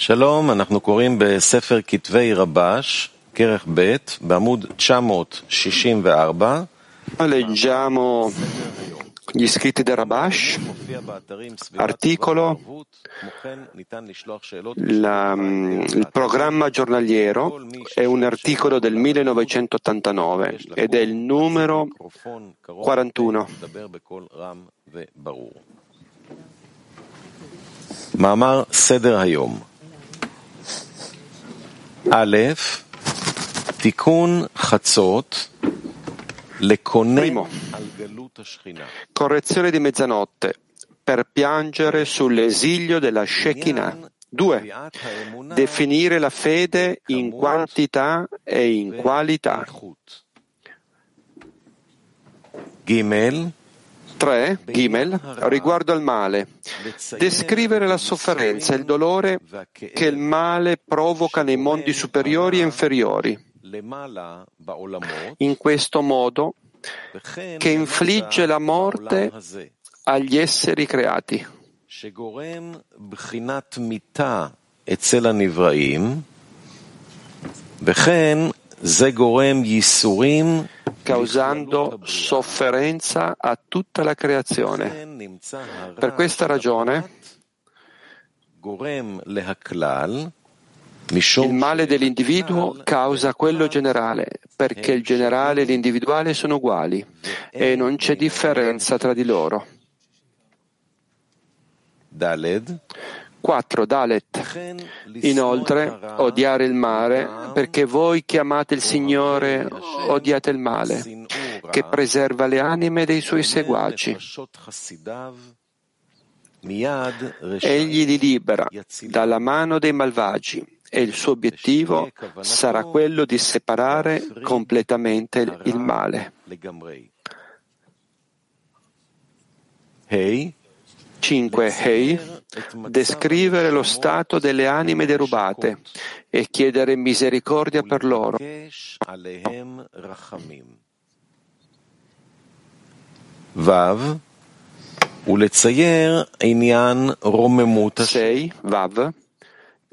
שלום, אנחנו קוראים בספר כתבי רבש, כרך ב', בעמוד 964. Leggiamo gli scritti del Rabash, articolo, la, il programma giornaliero è un articolo del 1989 ed è il numero 41. מאמר סדר היום Aleph, Tikkun Chatzot, Primo, correzione di mezzanotte. Per piangere sull'esilio della Shekinah. Due, Definire la fede in quantità e in qualità. Gimel, ג' 3. Gimel. Riguardo al male. Descrivere la sofferenza e il dolore che il male provoca nei mondi superiori e inferiori. למעלה בעולמות, In questo modo וכן che infligge la morte בעולם הזה, agli esseri creati, שגורם בחינת מיתה אצל הנבראים, וכן זה גורם ייסורים, causando sofferenza a tutta la creazione. Per questa ragione, il male dell'individuo causa quello generale, perché il generale e l'individuale sono uguali e non c'è differenza tra di loro. Daled. 4 Dalet. Inoltre, odiare il mare, perché voi chiamate il Signore, odiate il male, che preserva le anime dei suoi seguaci. Egli li libera dalla mano dei malvagi e il suo obiettivo sarà quello di separare completamente il male. Hey. 5 Hei, descrivere lo stato delle anime derubate e chiedere misericordia per loro. Vav, 6. Vav,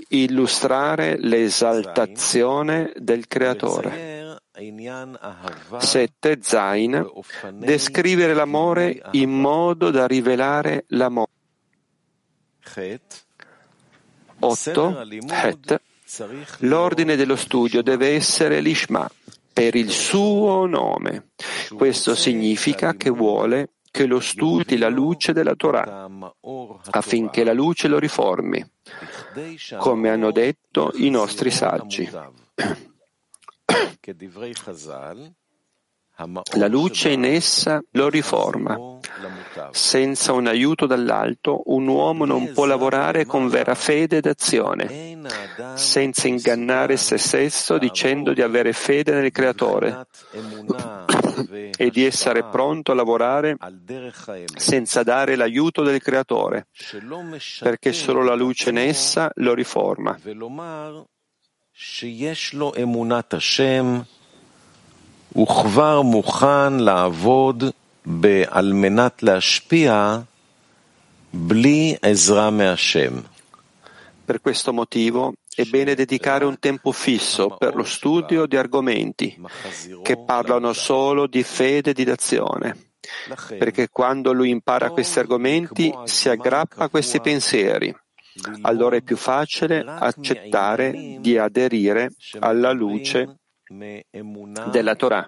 illustrare l'esaltazione del Creatore. 7 Zain, descrivere l'amore in modo da rivelare l'amore. 8. Het. L'ordine dello studio deve essere l'Ishma, per il suo nome. Questo significa che vuole che lo studi la luce della Torah, affinché la luce lo riformi, come hanno detto i nostri saggi. La luce in essa lo riforma. Senza un aiuto dall'alto un uomo non può lavorare con vera fede ed azione, senza ingannare se stesso dicendo di avere fede nel Creatore e di essere pronto a lavorare senza dare l'aiuto del Creatore, perché solo la luce in essa lo riforma. ולומר שיש לו אמונת השם, הוא כבר מוכן לעבוד ב- על מנת להשפיע בלי עזרה מהשם. Per questo motivo è bene dedicare un tempo fisso per lo studio di argomenti che parlano solo di fede e di d'azione, perché quando lui impara questi argomenti si aggrappa a questi pensieri. Allora è più facile accettare di aderire alla luce della Torah.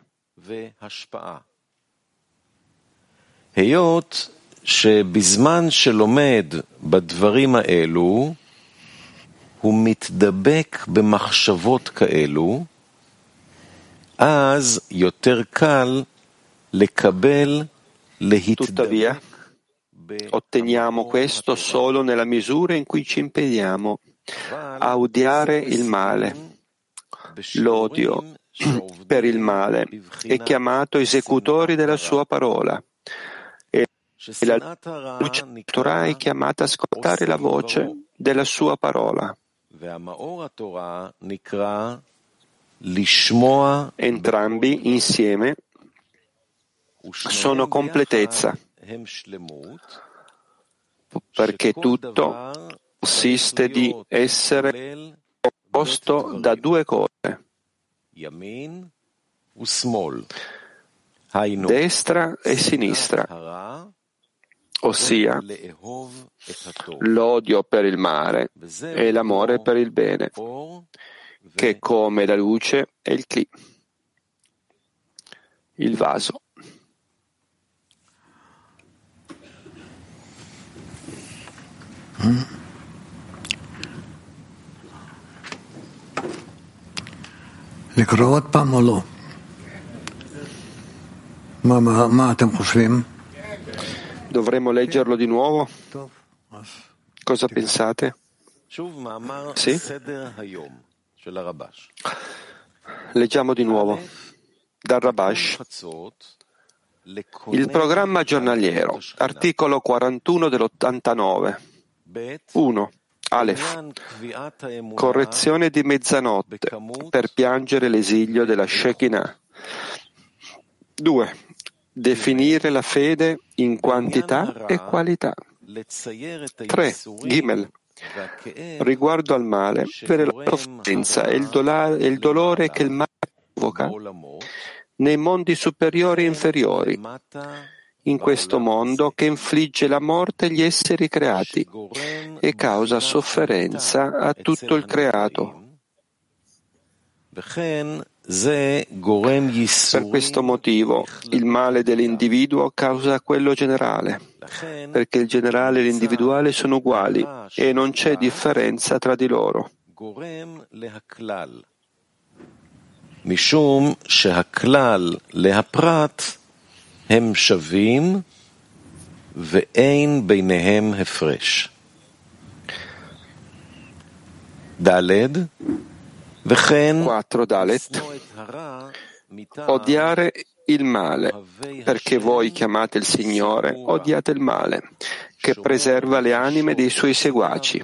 שבזמן שלומד בדברים האלו, הוא מתדבק במחשבות כאלו, אז יותר קל לקבל להתדבק Otteniamo questo solo nella misura in cui ci impegniamo a odiare il male. L'odio per il male è chiamato esecutori della sua parola. E la luce della Torah è chiamata a ascoltare la voce della sua parola. Entrambi insieme sono completezza perché tutto consiste di essere composto da due cose, destra e sinistra, ossia l'odio per il male e l'amore per il bene, che come la luce è il cli, il vaso. לקרוא עוד פעם או לא? מה, מה, מה אתם חושבים? Dovremmo leggerlo di nuovo? טוב, אז Cosa pensate? שוב מאמר Sì? סדר היום של הרבש. Leggiamo di nuovo. Dal Rabash. חצות, Il programma giornaliero, articolo 41 dell'89. ב' 1. Aleph, correzione di mezzanotte per piangere l'esilio della Shekinah. 2. Definire la fede in quantità e qualità. 3. Gimel. Riguardo al male, per la potenza e il, dola- e il dolore che il male provoca nei mondi superiori e inferiori in questo mondo che infligge la morte agli esseri creati e causa sofferenza a tutto il creato. Per questo motivo il male dell'individuo causa quello generale, perché il generale e l'individuale sono uguali e non c'è differenza tra di loro. Mishum Shehaklal Lehaprat הם שווים ואין ביניהם הפרש. ד' וכן 4. Dalet. לשנוא את הרע מטעם Odiare il male, perché voi chiamate il Signore, odiate il male, che preserva le anime dei suoi seguaci,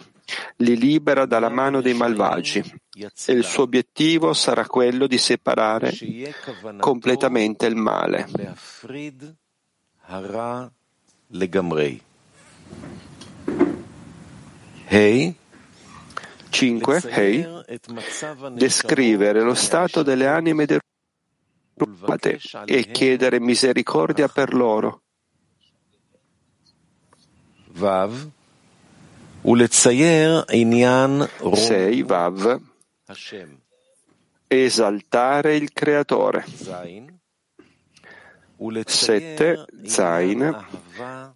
li libera dalla mano dei malvagi, e il suo obiettivo sarà quello di separare completamente il male. Hey. 5. Hey. Descrivere lo stato delle anime derubate e chiedere misericordia per loro. Vav. 6. Vav esaltare il Creatore. 7. Zain,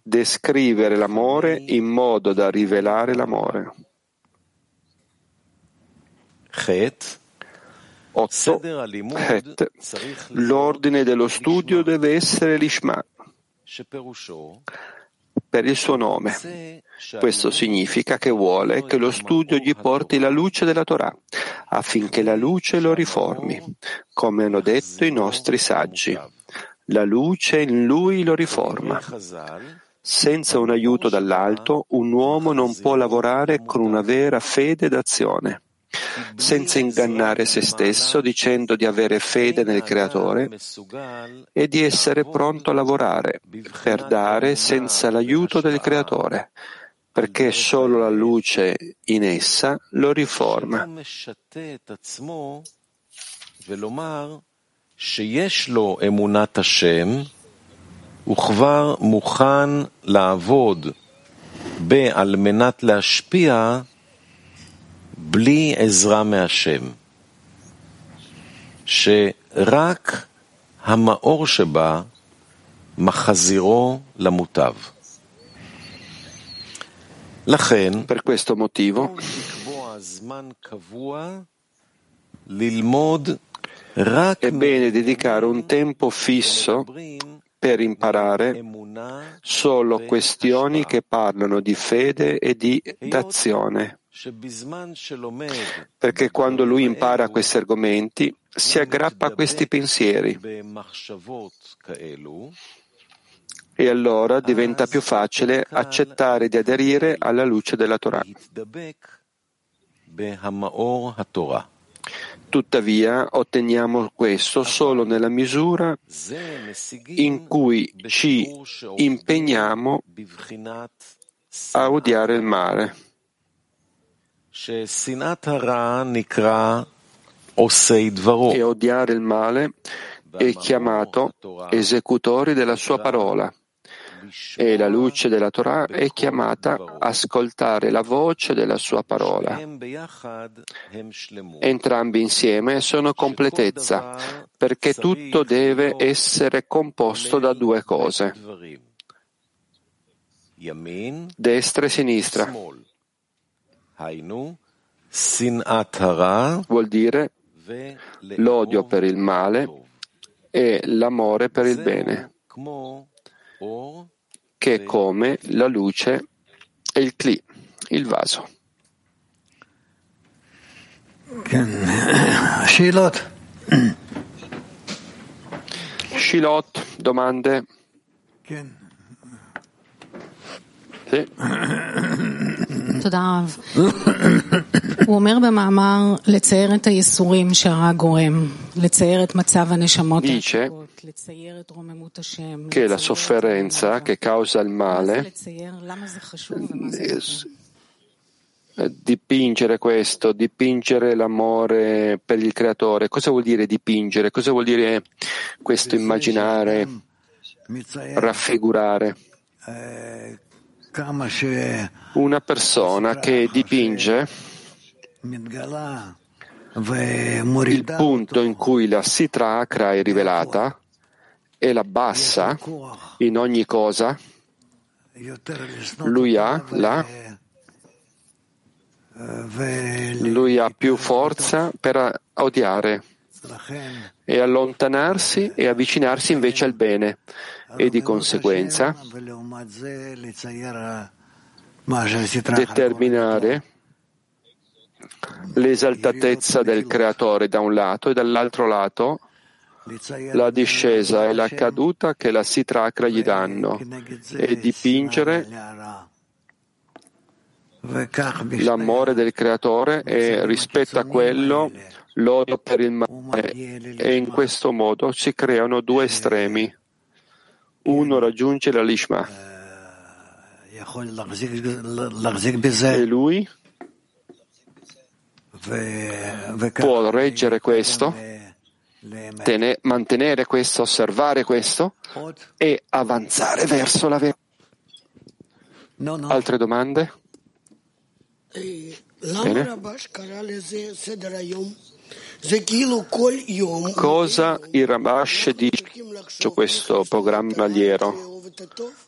descrivere l'amore in modo da rivelare l'amore. 8. Het. L'ordine dello studio deve essere l'Ishma, per il suo nome. Questo significa che vuole che lo studio gli porti la luce della Torah, affinché la luce lo riformi, come hanno detto i nostri saggi. La luce in lui lo riforma. Senza un aiuto dall'alto, un uomo non può lavorare con una vera fede d'azione senza ingannare se stesso dicendo di avere fede nel Creatore e di essere pronto a lavorare per dare senza l'aiuto del Creatore, perché solo la luce in essa lo riforma. ולומר שיש לו אמונת השם, הוא כבר מוכן לעבוד על מנת להשפיע בלי עזרה מהשם, שרק המאור שבה מחזירו למוטב. לכן, Per questo motivo, לקבוע זמן קבוע ללמוד רק è bene dedicare un tempo fisso per imparare אמונה solo questioni che parlano di fede e di d'azione. perché quando lui impara questi argomenti si aggrappa a questi pensieri e allora diventa più facile accettare di aderire alla luce della Torah. Tuttavia otteniamo questo solo nella misura in cui ci impegniamo a odiare il mare che odiare il male è chiamato esecutori della sua parola. E la luce della Torah è chiamata ascoltare la voce della sua parola. Entrambi insieme sono completezza, perché tutto deve essere composto da due cose, destra e sinistra, vuol dire l'odio per il male e l'amore per il bene, che è come la luce e il cli, il vaso. Shilot. Shilot, domande? Sì. תודה רב. הוא אומר במאמר לצייר את הייסורים שהרע גורם, לצייר את מצב הנשמות Dice העתיקות, לצייר את רוממות השם. che la לצייר את sofferenza העולם che causa il מה זה male לצייר? למה זה חשוב ומה זה eh, נותן? eh, dipingere questo, dipingere l'amore per il creatore. Cosa vuol dire dipingere? Cosa vuol dire questo immaginare, מצייר raffigurare? Una persona che dipinge il punto in cui la Sitra Akra è rivelata e la bassa in ogni cosa, lui ha, la, lui ha più forza per odiare e allontanarsi e avvicinarsi invece al bene e di conseguenza determinare l'esaltatezza del creatore da un lato e dall'altro lato la discesa e la caduta che la sitracra gli danno e dipingere l'amore del creatore e rispetto a quello l'odio per il male e in questo modo si creano due estremi uno raggiunge la Lishma. E lui può reggere questo, tene, mantenere questo, osservare questo e avanzare verso la verità. Altre domande? Bene. Cosa il Rabash dice su questo programma liero?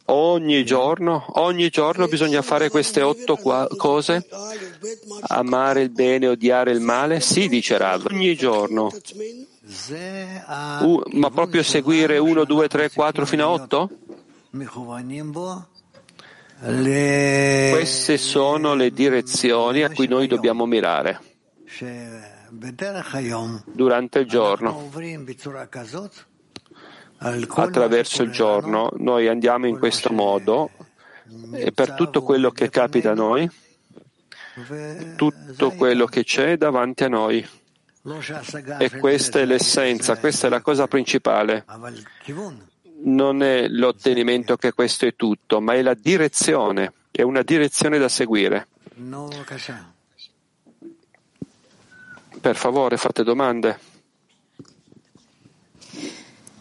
Ogni giorno, ogni giorno bisogna fare queste otto qua- cose? Amare il bene, odiare il male? Sì, dice Rav, ogni giorno. Uh, ma proprio seguire 1, 2, 3, 4 fino a 8? Queste sono le direzioni a cui noi dobbiamo mirare durante il giorno. Attraverso il giorno noi andiamo in questo modo e per tutto quello che capita a noi, tutto quello che c'è davanti a noi. E questa è l'essenza, questa è la cosa principale. Non è l'ottenimento che questo è tutto, ma è la direzione, è una direzione da seguire. Per favore, fate domande.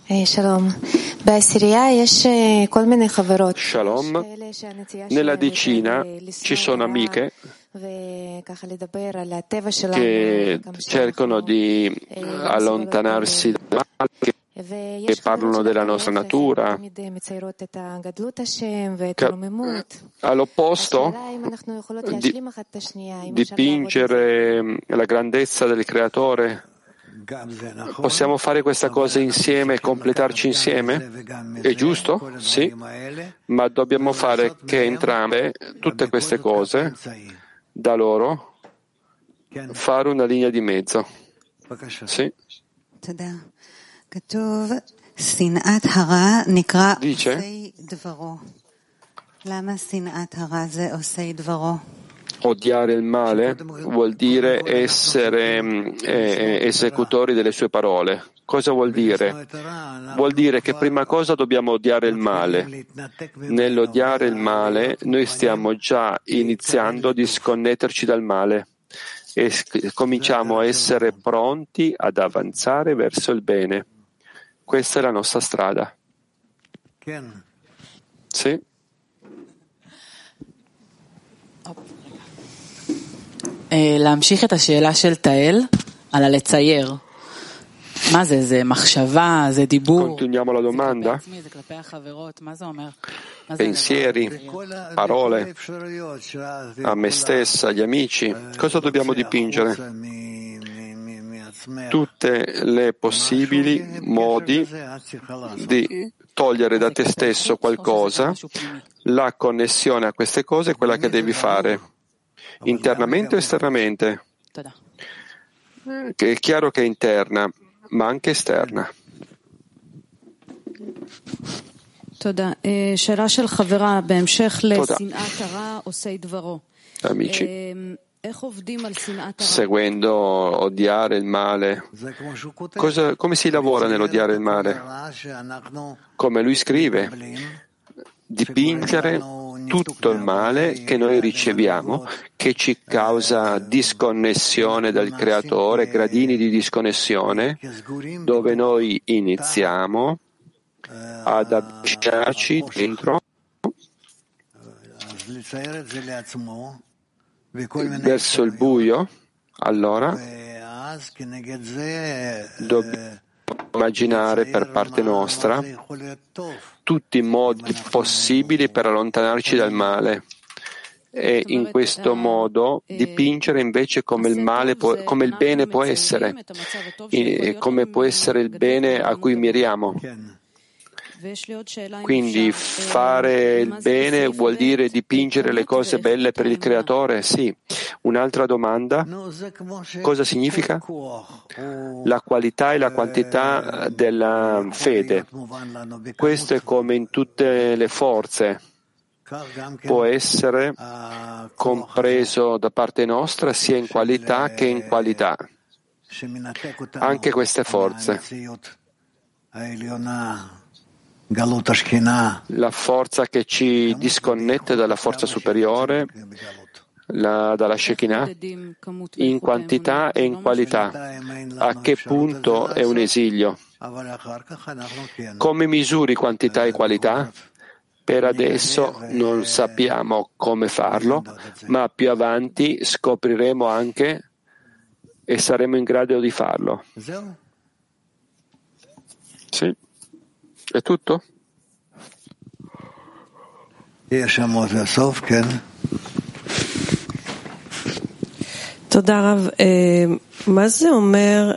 Shalom. Shalom. Nella decina ci sono amiche che cercano di allontanarsi dal male, che parlano della nostra natura, eh, all'opposto di, dipingere mm, la grandezza del creatore. Possiamo fare questa cosa insieme, completarci insieme? È giusto? Sì, ma dobbiamo fare che entrambe, tutte queste cose, da loro, fare una linea di mezzo. Sì. Dice, odiare il male vuol dire essere mm, eh, eh esecutori delle sue parole. Cosa vuol dire? Vuol dire che prima cosa dobbiamo odiare il male. Nell'odiare il male noi stiamo già iniziando a disconnetterci dal male e cominciamo a essere pronti ad avanzare verso il bene. Questa è la nostra strada. Sì. להמשיך את השאלה של תהל על הלצייר. מה זה, זה מחשבה, זה דיבור? Continuiamo la domanda? Pensieri, parole, a me stessa, agli amici. Cosa dobbiamo dipingere? Tutte le possibili modi di togliere da te stesso qualcosa, la connessione a queste cose è quella che devi fare, internamente o esternamente. È chiaro che è interna, ma anche esterna. תודה. שאלה של חברה בהמשך לשנאת הרע עושי דברו. Seguendo odiare il male, cosa, come si lavora nell'odiare il male? Come lui scrive, dipingere tutto il male che noi riceviamo, che ci causa disconnessione dal creatore, gradini di disconnessione, dove noi iniziamo ad avvicinarci dentro verso il buio, allora dobbiamo immaginare per parte nostra tutti i modi possibili per allontanarci dal male e in questo modo dipingere invece come il, male può, come il bene può essere, come può essere il bene a cui miriamo. Quindi fare il bene vuol dire dipingere le cose belle per il creatore? Sì. Un'altra domanda? Cosa significa? La qualità e la quantità della fede. Questo è come in tutte le forze. Può essere compreso da parte nostra sia in qualità che in qualità. Anche queste forze la forza che ci disconnette dalla forza superiore, la, dalla Shekinah, in quantità e in qualità. A che punto è un esilio? Come misuri quantità e qualità? Per adesso non sappiamo come farlo, ma più avanti scopriremo anche e saremo in grado di farlo. Sì. È tutto? תודה רב. מה זה אומר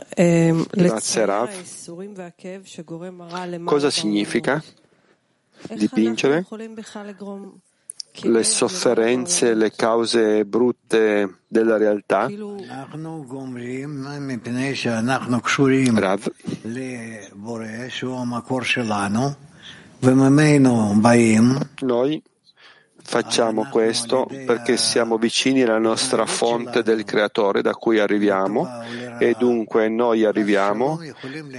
Grazie Rav. Cosa significa dipingere le sofferenze, le cause brutte della realtà? Rav. Noi facciamo questo perché siamo vicini alla nostra fonte del creatore da cui arriviamo e dunque noi arriviamo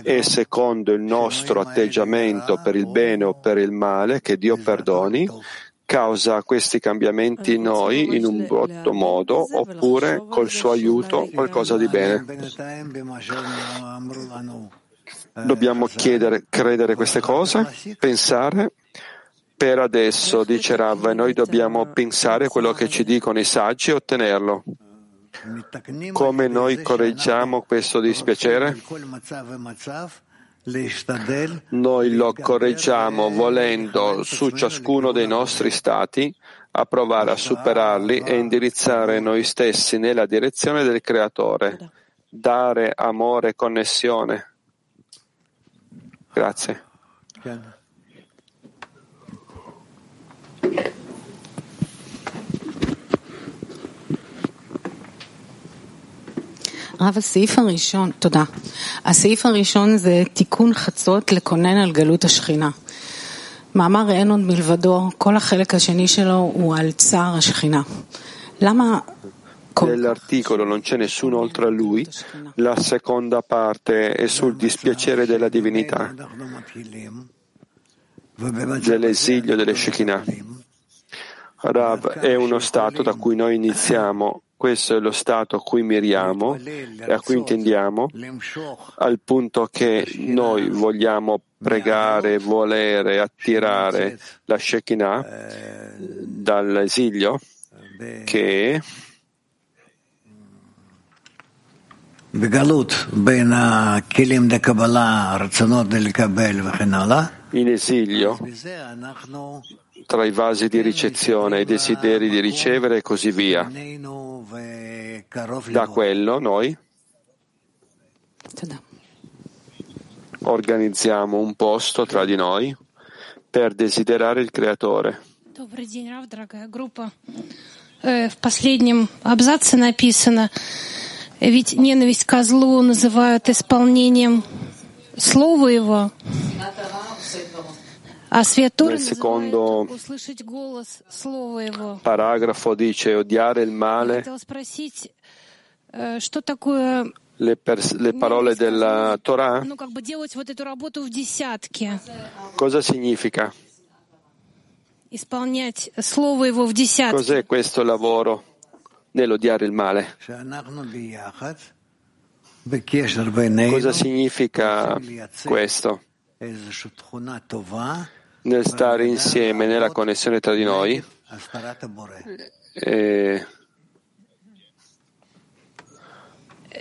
e secondo il nostro atteggiamento per il bene o per il male, che Dio perdoni, causa questi cambiamenti in noi in un brutto modo oppure col suo aiuto qualcosa di bene. Dobbiamo chiedere, credere queste cose, pensare. Per adesso, dice Rav, noi dobbiamo pensare quello che ci dicono i saggi e ottenerlo. Come noi correggiamo questo dispiacere? Noi lo correggiamo volendo su ciascuno dei nostri stati a provare a superarli e indirizzare noi stessi nella direzione del Creatore, dare amore e connessione. Grazie. רב, הסעיף הראשון, תודה. הסעיף הראשון זה תיקון חצות לקונן על גלות השכינה. מאמר אין עוד מלבדו, כל החלק השני שלו הוא על צער השכינה. למה Nell'articolo non c'è nessuno oltre a lui, la seconda parte è sul dispiacere della divinità, dell'esilio delle Shekinah. Rav è uno stato da cui noi iniziamo questo è lo stato a cui miriamo e a cui intendiamo, al punto che noi vogliamo pregare, volere, attirare la Shekinah dall'esilio che in esilio tra i vasi di ricezione e i desideri di ricevere e così via. Da quello noi organizziamo un posto tra di noi per desiderare il Creatore. Добрый день, Рав, дорогая группа. Э, В последнем абзаце написано, ведь ненависть к злу называют исполнением слова его, а свет Торы Nel secondo paragrafo dice odiare il male. Le, pers- le, parole della Torah? Cosa significa? Cos'è questo lavoro nell'odiare il male? Cosa significa questo? nel stare insieme, nella connessione tra di noi. E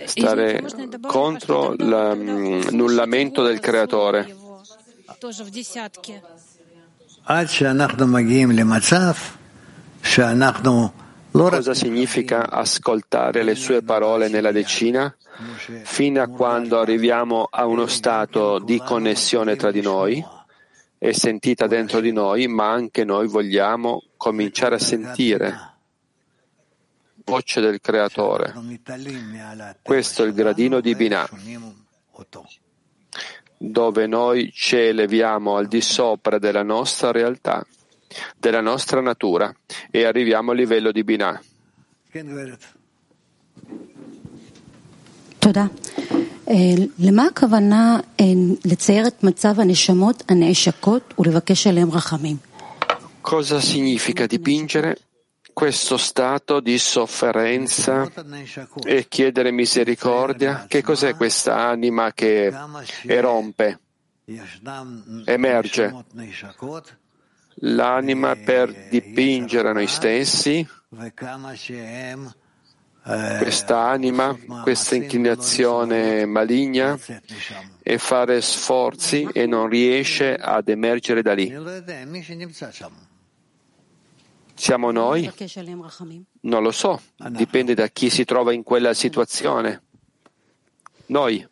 stare contro l'annullamento mm, del creatore. Cosa significa ascoltare le sue parole nella decina? Fino a quando arriviamo a uno stato di connessione tra di noi, è sentita dentro di noi, ma anche noi vogliamo cominciare a sentire voce del Creatore. Questo è il gradino di Binah, dove noi ci eleviamo al di sopra della nostra realtà, della nostra natura e arriviamo al livello di Binah. Toda. אה, למה הכוונה אה, לצייר את מצב הנשמות הנעשקות ולבקש עליהן רחמים? Cosa significa dipingere questo stato di sofferenza e chiedere misericordia? Che cos'è questa anima che erompe, emerge? L'anima per dipingere noi stessi, questa anima, questa inclinazione maligna e fare sforzi e non riesce ad emergere da lì. Siamo noi? Non lo so, dipende da chi si trova in quella situazione. Noi.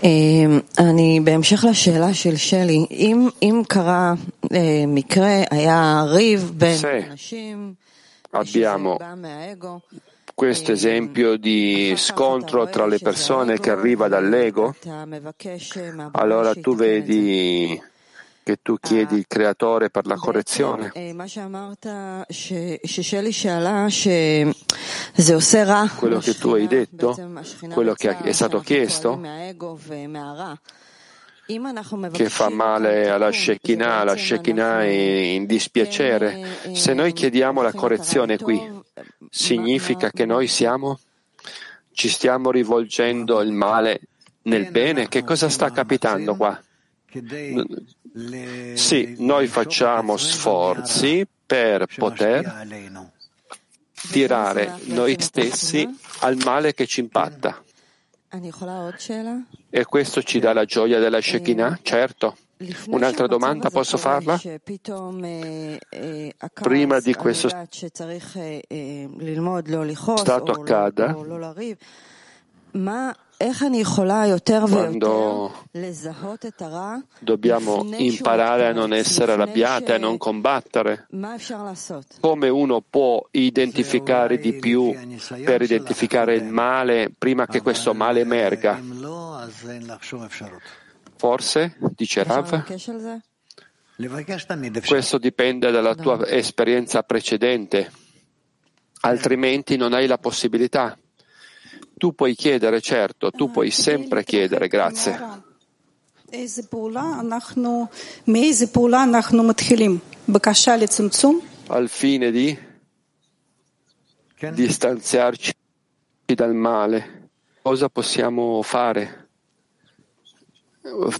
תודה רב. אה, אני, בהמשך לשאלה של שלי, אם, אם קרה אה, מקרה, היה ריב בין Se אנשים, abbiamo בא מהאגו, questo esempio di scontro tra le persone che arriva dall'ego, אתה מבקש אה, מהבורא allora tu שיתקן את זה. vedi che tu chiedi il creatore per la correzione. Quello che tu hai detto, quello che è stato chiesto, che fa male alla Shekinah, la Shekinah è in dispiacere. Se noi chiediamo la correzione qui, significa che noi siamo, ci stiamo rivolgendo il male nel bene? Che cosa sta capitando qua? Sì, noi facciamo sforzi per poter tirare noi stessi al male che ci impatta. E questo ci dà la gioia della Shekinah, certo. Un'altra domanda posso farla? Prima di questo stato accada, quando dobbiamo imparare a non essere arrabbiati, a non combattere, come uno può identificare di più per identificare il male prima che questo male emerga? Forse, dice Rav, questo dipende dalla tua esperienza precedente, altrimenti non hai la possibilità. Tu puoi chiedere, certo, tu puoi sempre chiedere, grazie. איזה פעולה אנחנו, מאיזה פעולה אנחנו מתחילים? בקשה לצמצום? al fine di distanziarci dal male. Cosa possiamo fare?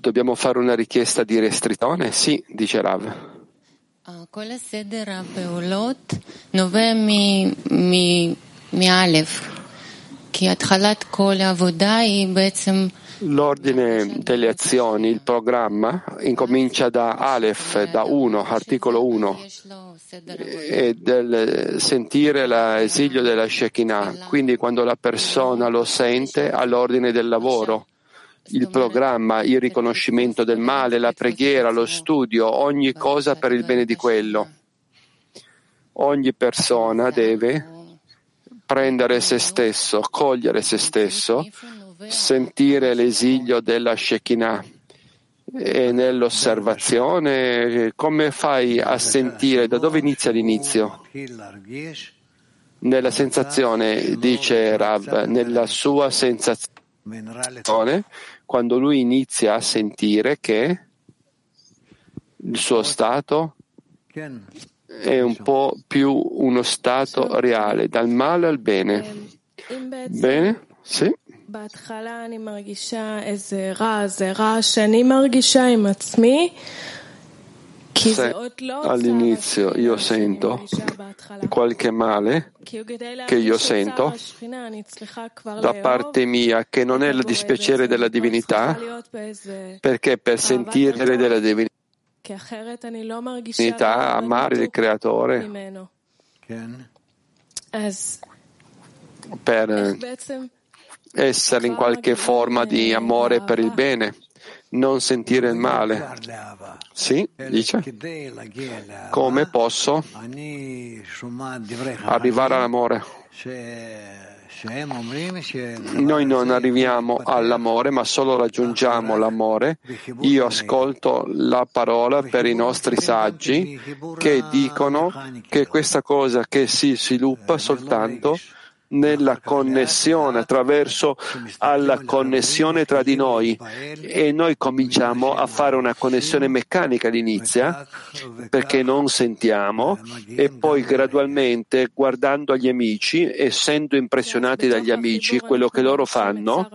Dobbiamo fare una richiesta di restrizione? Sì, dice Rav. כל הסדר הפעולות נובע מא', L'ordine delle azioni, il programma, incomincia da Aleph, da 1, articolo 1, e del sentire l'esilio della Shekinah. Quindi quando la persona lo sente all'ordine del lavoro, il programma, il riconoscimento del male, la preghiera, lo studio, ogni cosa per il bene di quello. Ogni persona deve prendere se stesso, cogliere se stesso sentire l'esilio della Shekinah e nell'osservazione come fai a sentire da dove inizia l'inizio? Nella sensazione, dice Rav, nella sua sensazione, quando lui inizia a sentire che il suo stato è un po' più uno stato reale, dal male al bene. Bene? Sì. Se all'inizio io sento qualche male che io sento da parte mia, che non è il dispiacere della divinità, perché per sentire della divinità amare il creatore per essere in qualche forma di amore per il bene, non sentire il male. Sì, dice. Come posso arrivare all'amore? Noi non arriviamo all'amore, ma solo raggiungiamo l'amore. Io ascolto la parola per i nostri saggi che dicono che questa cosa che si sviluppa soltanto nella connessione attraverso alla connessione tra di noi. E noi cominciamo a fare una connessione meccanica all'inizio perché non sentiamo e poi gradualmente guardando gli amici essendo impressionati dagli amici quello che loro fanno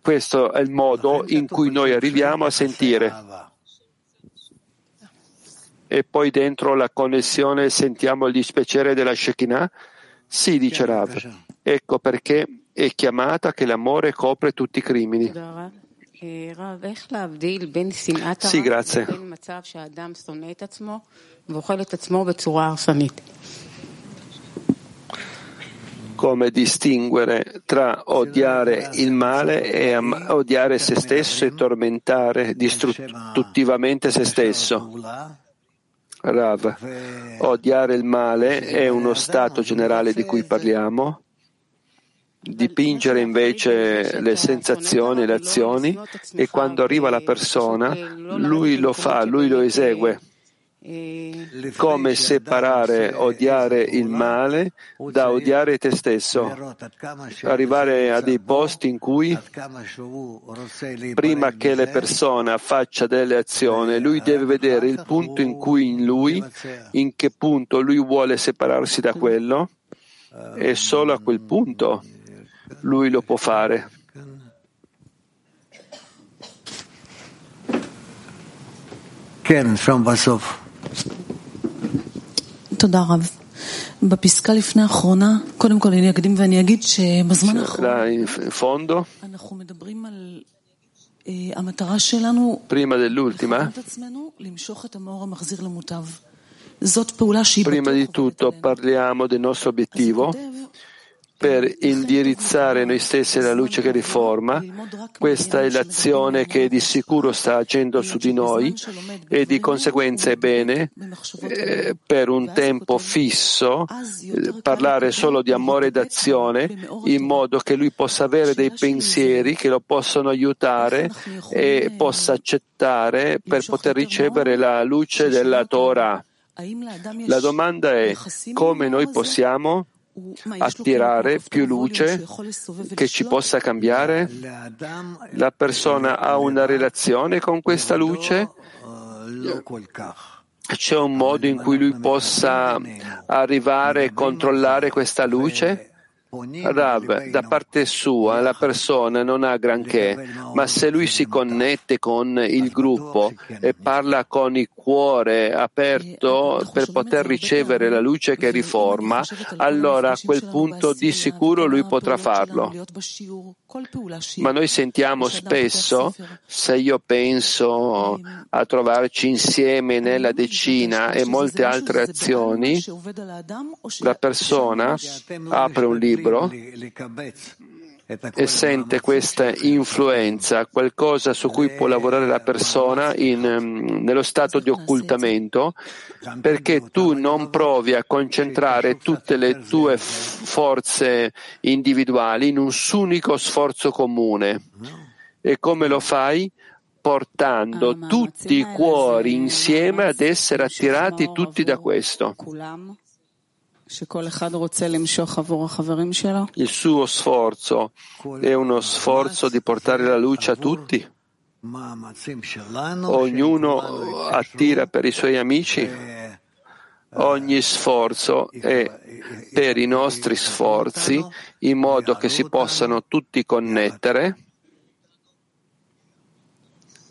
questo è il modo in cui noi arriviamo a sentire. E poi dentro la connessione sentiamo il dispiacere della Shekinah sì, dice Rav, ecco perché è chiamata che l'amore copre tutti i crimini. Sì, grazie. Come distinguere tra odiare il male e am- odiare se stesso e tormentare distruttivamente se stesso. Rav, odiare il male è uno stato generale di cui parliamo. Dipingere invece le sensazioni e le azioni e quando arriva la persona, lui lo fa, lui lo esegue come separare, odiare il male da odiare te stesso, arrivare a dei posti in cui prima che la persona faccia delle azioni, lui deve vedere il punto in cui in lui, in che punto lui vuole separarsi da quello e solo a quel punto lui lo può fare. Ken, from Basov. תודה רב. בפסקה לפני האחרונה, קודם כל אני אקדים ואני אגיד שבזמן האחרון אנחנו מדברים על uh, המטרה שלנו, את עצמנו, למשוך את המאור המחזיר למוטב. זאת פעולה שהיא Prima di tutto parliamo del nostro obiettivo per indirizzare noi stessi alla luce che riforma. Questa è l'azione che di sicuro sta agendo su di noi e di conseguenza è bene eh, per un tempo fisso eh, parlare solo di amore ed azione in modo che lui possa avere dei pensieri che lo possono aiutare e possa accettare per poter ricevere la luce della Torah. La domanda è come noi possiamo attirare più luce che ci possa cambiare? La persona ha una relazione con questa luce? c'è un modo in cui lui possa arrivare e controllare questa luce? Rav, da parte sua la persona non ha granché, ma se lui si connette con il gruppo e parla con il cuore aperto per poter ricevere la luce che riforma, allora a quel punto di sicuro lui potrà farlo. Ma noi sentiamo spesso, se io penso a trovarci insieme nella decina e molte altre azioni, la persona apre un libro libro e sente questa influenza, qualcosa su cui può lavorare la persona in, mm, nello stato di occultamento, perché tu non provi a concentrare tutte le tue forze individuali in un unico sforzo comune. E come lo fai? Portando tutti i cuori insieme ad essere attirati tutti da questo. Il suo sforzo è uno sforzo di portare la luce a tutti. Ognuno attira per i suoi amici. Ogni sforzo è per i nostri sforzi in modo che si possano tutti connettere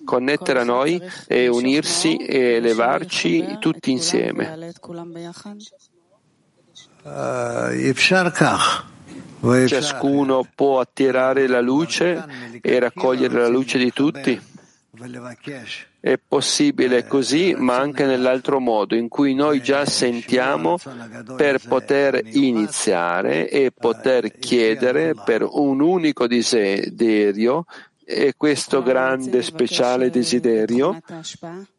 connettere a noi e unirsi e elevarci tutti insieme. Ciascuno può attirare la luce e raccogliere la luce di tutti. È possibile così, ma anche nell'altro modo, in cui noi già sentiamo per poter iniziare e poter chiedere per un unico desiderio e questo grande speciale desiderio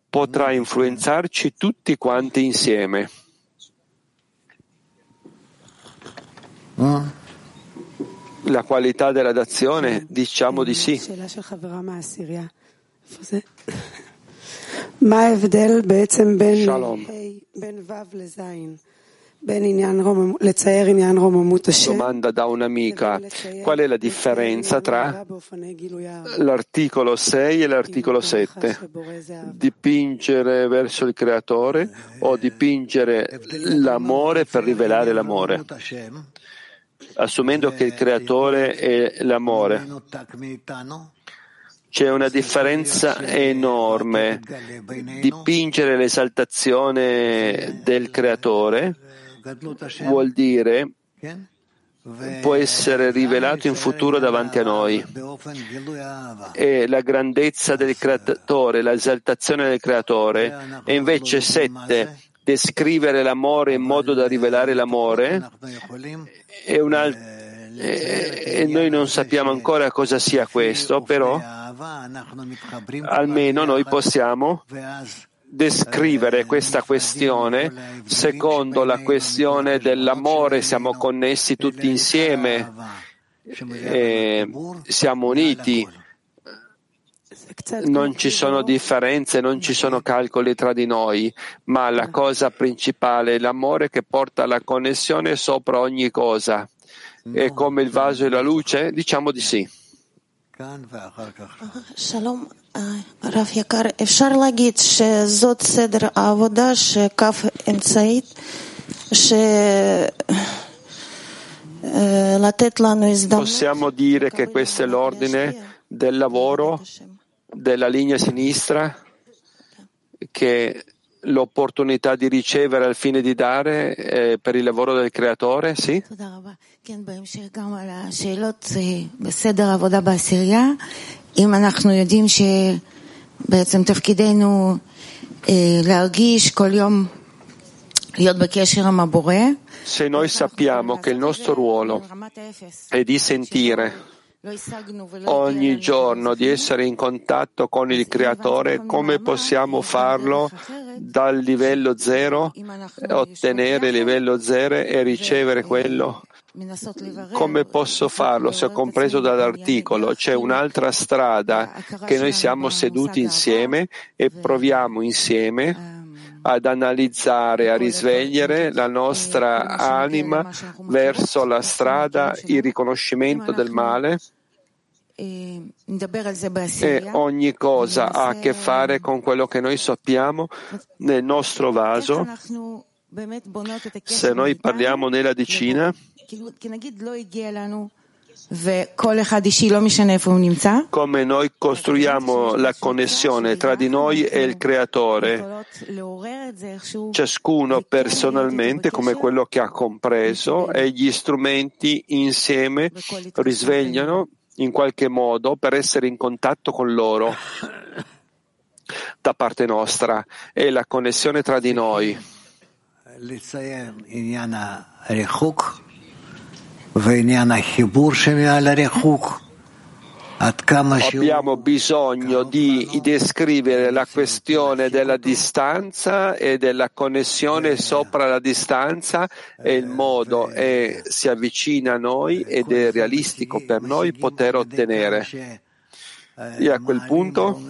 potrà influenzarci tutti quanti insieme. La qualità della dazione, diciamo di sì. Shalom. Domanda da un'amica. Qual è la differenza tra l'articolo 6 e l'articolo 7? Dipingere verso il creatore o dipingere l'amore per rivelare l'amore? Assumendo che il creatore è l'amore. C'è una differenza enorme. Dipingere l'esaltazione del creatore vuol dire può essere rivelato in futuro davanti a noi. E la grandezza del creatore, l'esaltazione del creatore, e invece sette descrivere l'amore in modo da rivelare l'amore è un altro e noi non sappiamo ancora cosa sia questo, però almeno noi possiamo descrivere questa questione secondo la questione dell'amore, siamo connessi tutti insieme, siamo uniti non ci sono differenze, non ci sono calcoli tra di noi, ma la cosa principale è l'amore che porta la connessione sopra ogni cosa. È come il vaso e la luce? Diciamo di sì. שלום, רב יקר, אפשר להגיד שזאת סדר העבודה שקו אמצעית, שלתת לנו הזדמנות. Possiamo dire che questo è l'ordine del lavoro della linea sinistra che l'opportunità di ricevere al fine di dare eh, per il lavoro del creatore, sì? אם אנחנו יודעים שבעצם תפקידנו להרגיש כל יום להיות בקשר עם הבורא, se noi sappiamo che il nostro ruolo è di sentire ogni giorno di essere in contatto con il Creatore, come possiamo farlo dal livello zero, ottenere il livello zero e ricevere quello? Come posso farlo se ho compreso dall'articolo? C'è un'altra strada che noi siamo seduti insieme e proviamo insieme ad analizzare, a risvegliare la nostra anima verso la strada, il riconoscimento del male e ogni cosa ha a che fare con quello che noi sappiamo nel nostro vaso. Se noi parliamo nella decina, come noi costruiamo la connessione tra di noi e il creatore, ciascuno personalmente come quello che ha compreso e gli strumenti insieme risvegliano in qualche modo per essere in contatto con loro da parte nostra e la connessione tra di noi. Abbiamo bisogno di descrivere la questione della distanza e della connessione sopra la distanza e il modo e si avvicina a noi ed è realistico per noi poter ottenere. E a quel punto?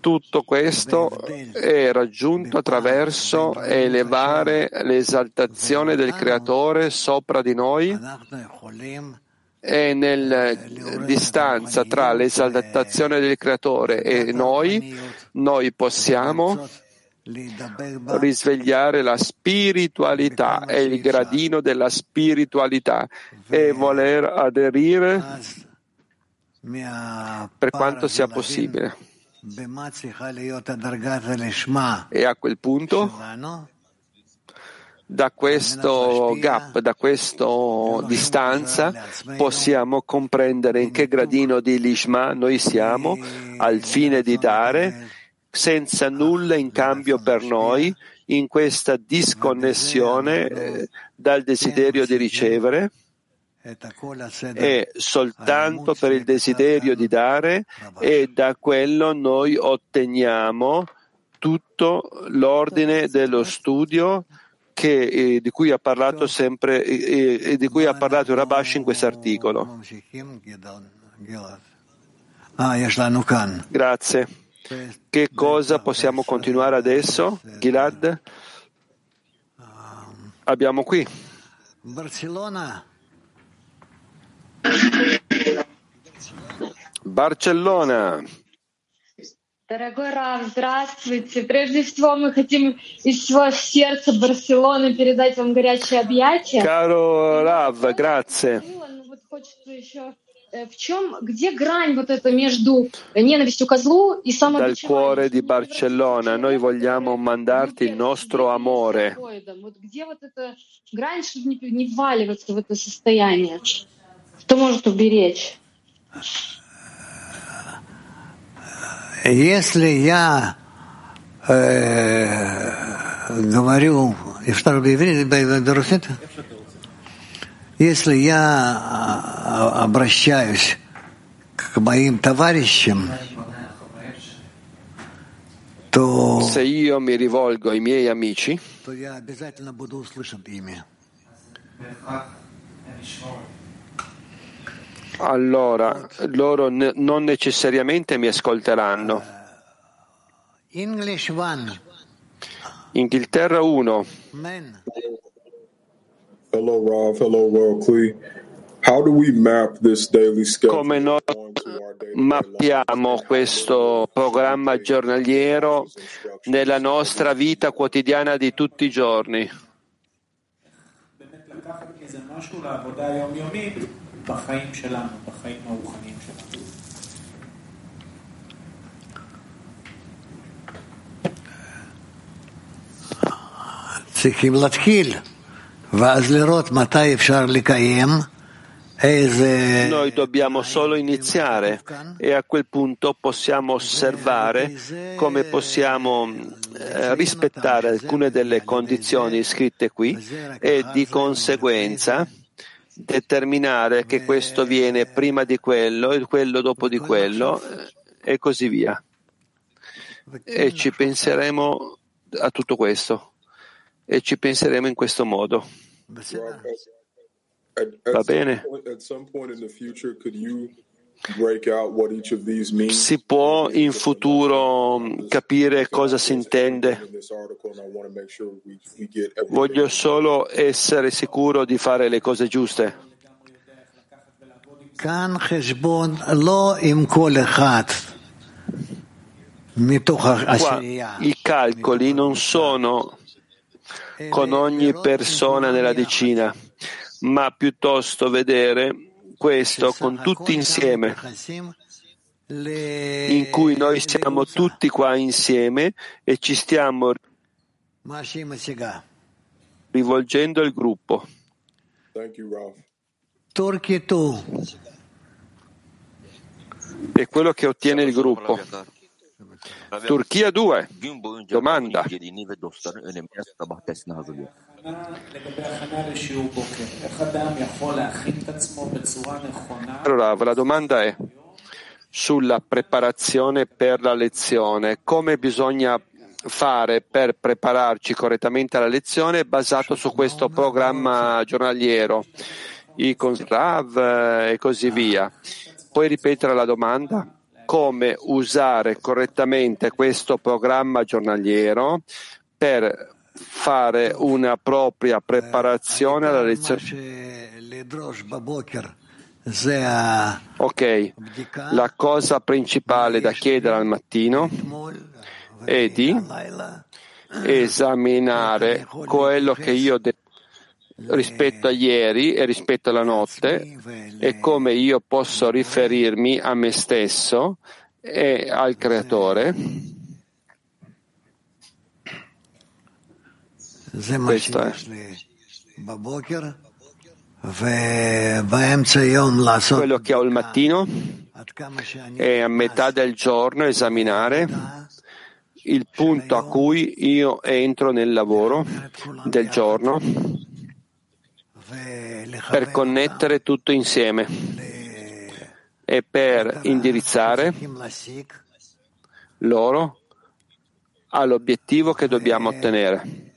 tutto questo è raggiunto attraverso elevare l'esaltazione del Creatore sopra di noi e nella distanza tra l'esaltazione del Creatore e noi, noi possiamo risvegliare la spiritualità e il gradino della spiritualità. E voler aderire per quanto sia possibile. E a quel punto, da questo gap, da questa distanza, possiamo comprendere in che gradino di Lishma noi siamo al fine di dare senza nulla in cambio per noi in questa disconnessione eh, dal desiderio di ricevere è soltanto per il desiderio di dare e da quello noi otteniamo tutto l'ordine dello studio che, eh, di cui ha parlato sempre eh, eh, di cui ha parlato Rabash in questo articolo. Grazie. Che cosa possiamo continuare adesso, Gilad? Abbiamo qui. Barcellona. Barcellona. Дорогой Рав, здравствуйте. Прежде всего мы хотим из всего сердца Барселоны передать вам горячие объятия. Caro Rav, grazie. Вот хочется еще в чем, где грань вот эта между ненавистью козлу и Dal cuore di Barcellona noi vogliamo mandarti il nostro amore. Вот где вот эта грань, чтобы не вваливаться в это состояние? Что может уберечь? Если я э, говорю, и второй берусит, если я обращаюсь к моим товарищам, то, Se io mi rivolgo ai miei amici, то я обязательно буду услышан ими. Allora loro ne- non necessariamente mi ascolteranno. English one. Inghilterra 1. Hello, Rob. Hello, Clee. How do we map this daily schedule? Come noi mappiamo questo programma giornaliero nella nostra vita quotidiana di tutti i giorni? בחיים שלנו, בחיים הרוחניים שלנו. צריכים להתחיל, ואז לראות מתי אפשר לקיים Noi dobbiamo solo iniziare e a quel punto possiamo osservare come possiamo eh, rispettare alcune delle condizioni scritte qui e di conseguenza determinare che questo viene prima di quello e quello dopo di quello e così via. E ci penseremo a tutto questo e ci penseremo in questo modo. Va bene? Si può in futuro capire cosa si intende. Voglio solo essere sicuro di fare le cose giuste. Qua i calcoli non sono con ogni persona nella decina, ma piuttosto vedere questo con tutti insieme, in cui noi siamo tutti qua insieme e ci stiamo rivolgendo il gruppo. E quello che ottiene il gruppo. Turchia 2. Domanda. Allora, la domanda è sulla preparazione per la lezione. Come bisogna fare per prepararci correttamente alla lezione basato su questo programma giornaliero, i Rav e così via. Puoi ripetere la domanda? Come usare correttamente questo programma giornaliero per fare una propria preparazione alla lezione? Ok, la cosa principale da chiedere al mattino è di esaminare quello che io ho detto rispetto a ieri e rispetto alla notte e come io posso riferirmi a me stesso e al creatore. Questo è. Quello che ho il mattino è a metà del giorno esaminare il punto a cui io entro nel lavoro del giorno per connettere tutto insieme e per indirizzare loro all'obiettivo che dobbiamo ottenere.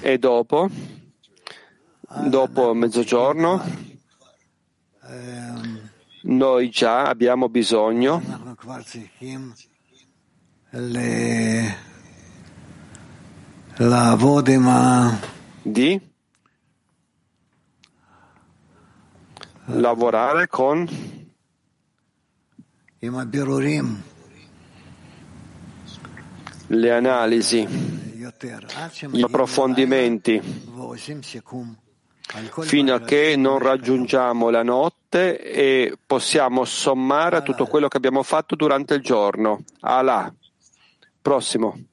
E dopo, dopo mezzogiorno, noi già abbiamo bisogno di? Lavorare con? Le analisi, gli approfondimenti, fino a che non raggiungiamo la notte e possiamo sommare a tutto quello che abbiamo fatto durante il giorno. Allah. Prossimo.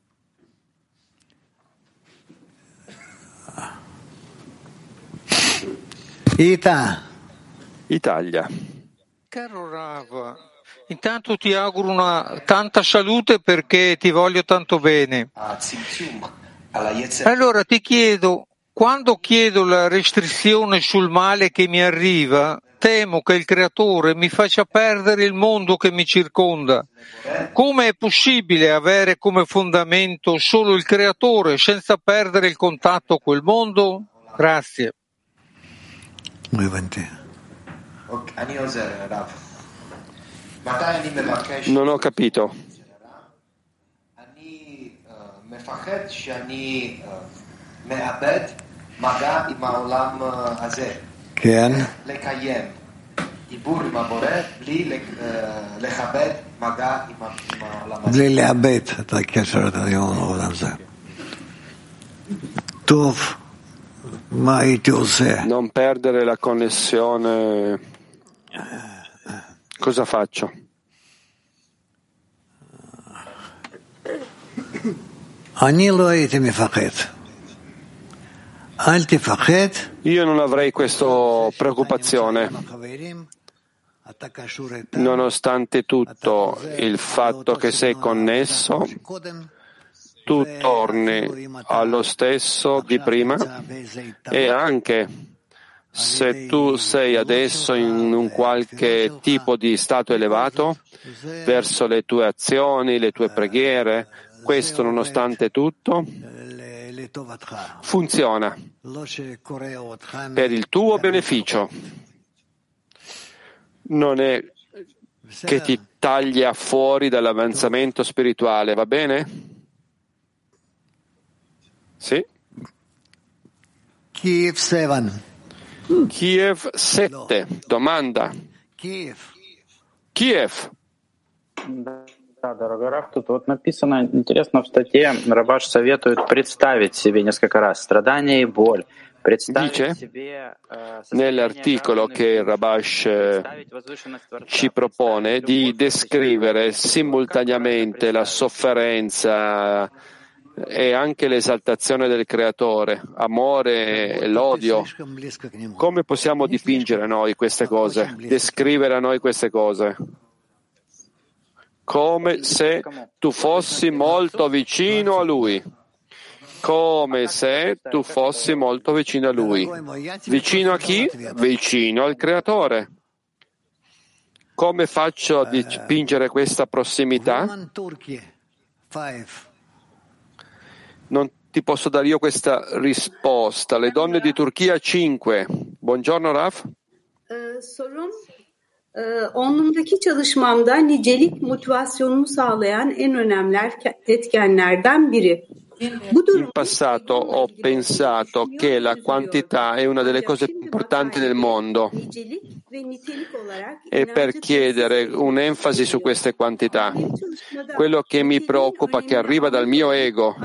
Ita. Italia. Caro Rav, intanto ti auguro una tanta salute perché ti voglio tanto bene. Allora ti chiedo, quando chiedo la restrizione sul male che mi arriva, temo che il creatore mi faccia perdere il mondo che mi circonda. Come è possibile avere come fondamento solo il creatore senza perdere il contatto col mondo? Grazie. Non ho capito. כן. לקיים דיבור עם הבורא בלי לכבד מגע עם העולם הזה. בלי לאבד את הקשר עם העולם הזה. טוב, מה הייתי עושה? non perdere la connessione. Cosa faccio? Io non avrei questa preoccupazione. Nonostante tutto, il fatto che sei connesso, tu torni allo stesso di prima e anche se tu sei adesso in un qualche tipo di stato elevato verso le tue azioni, le tue preghiere, questo nonostante tutto funziona per il tuo beneficio. Non è che ti taglia fuori dall'avanzamento spirituale, va bene? Sì? Kiev 7. Kiev 7. Domanda. Kiev. Kiev. Да, дорогой Раф, тут вот написано, интересно, в статье Рабаш советует представить себе несколько раз страдания и боль. Dice nell'articolo che il Rabash ci propone di descrivere simultaneamente la sofferenza e anche l'esaltazione del creatore, amore e l'odio. Come possiamo dipingere noi queste cose, descrivere a noi queste cose? Come se tu fossi molto vicino a lui come se tu fossi molto vicino a lui. Vicino a chi? Vicino al creatore. Come faccio a dipingere questa prossimità? Non ti posso dare io questa risposta. Le donne di Turchia 5. Buongiorno Raf. Ee, sorum e, onlumdaki çalışmamda nicelik motivasyonumu sağlayan en önemli etkenlerden biri. In passato ho pensato che la quantità è una delle cose più importanti del mondo e per chiedere un'enfasi su queste quantità. Quello che mi preoccupa che arriva dal mio ego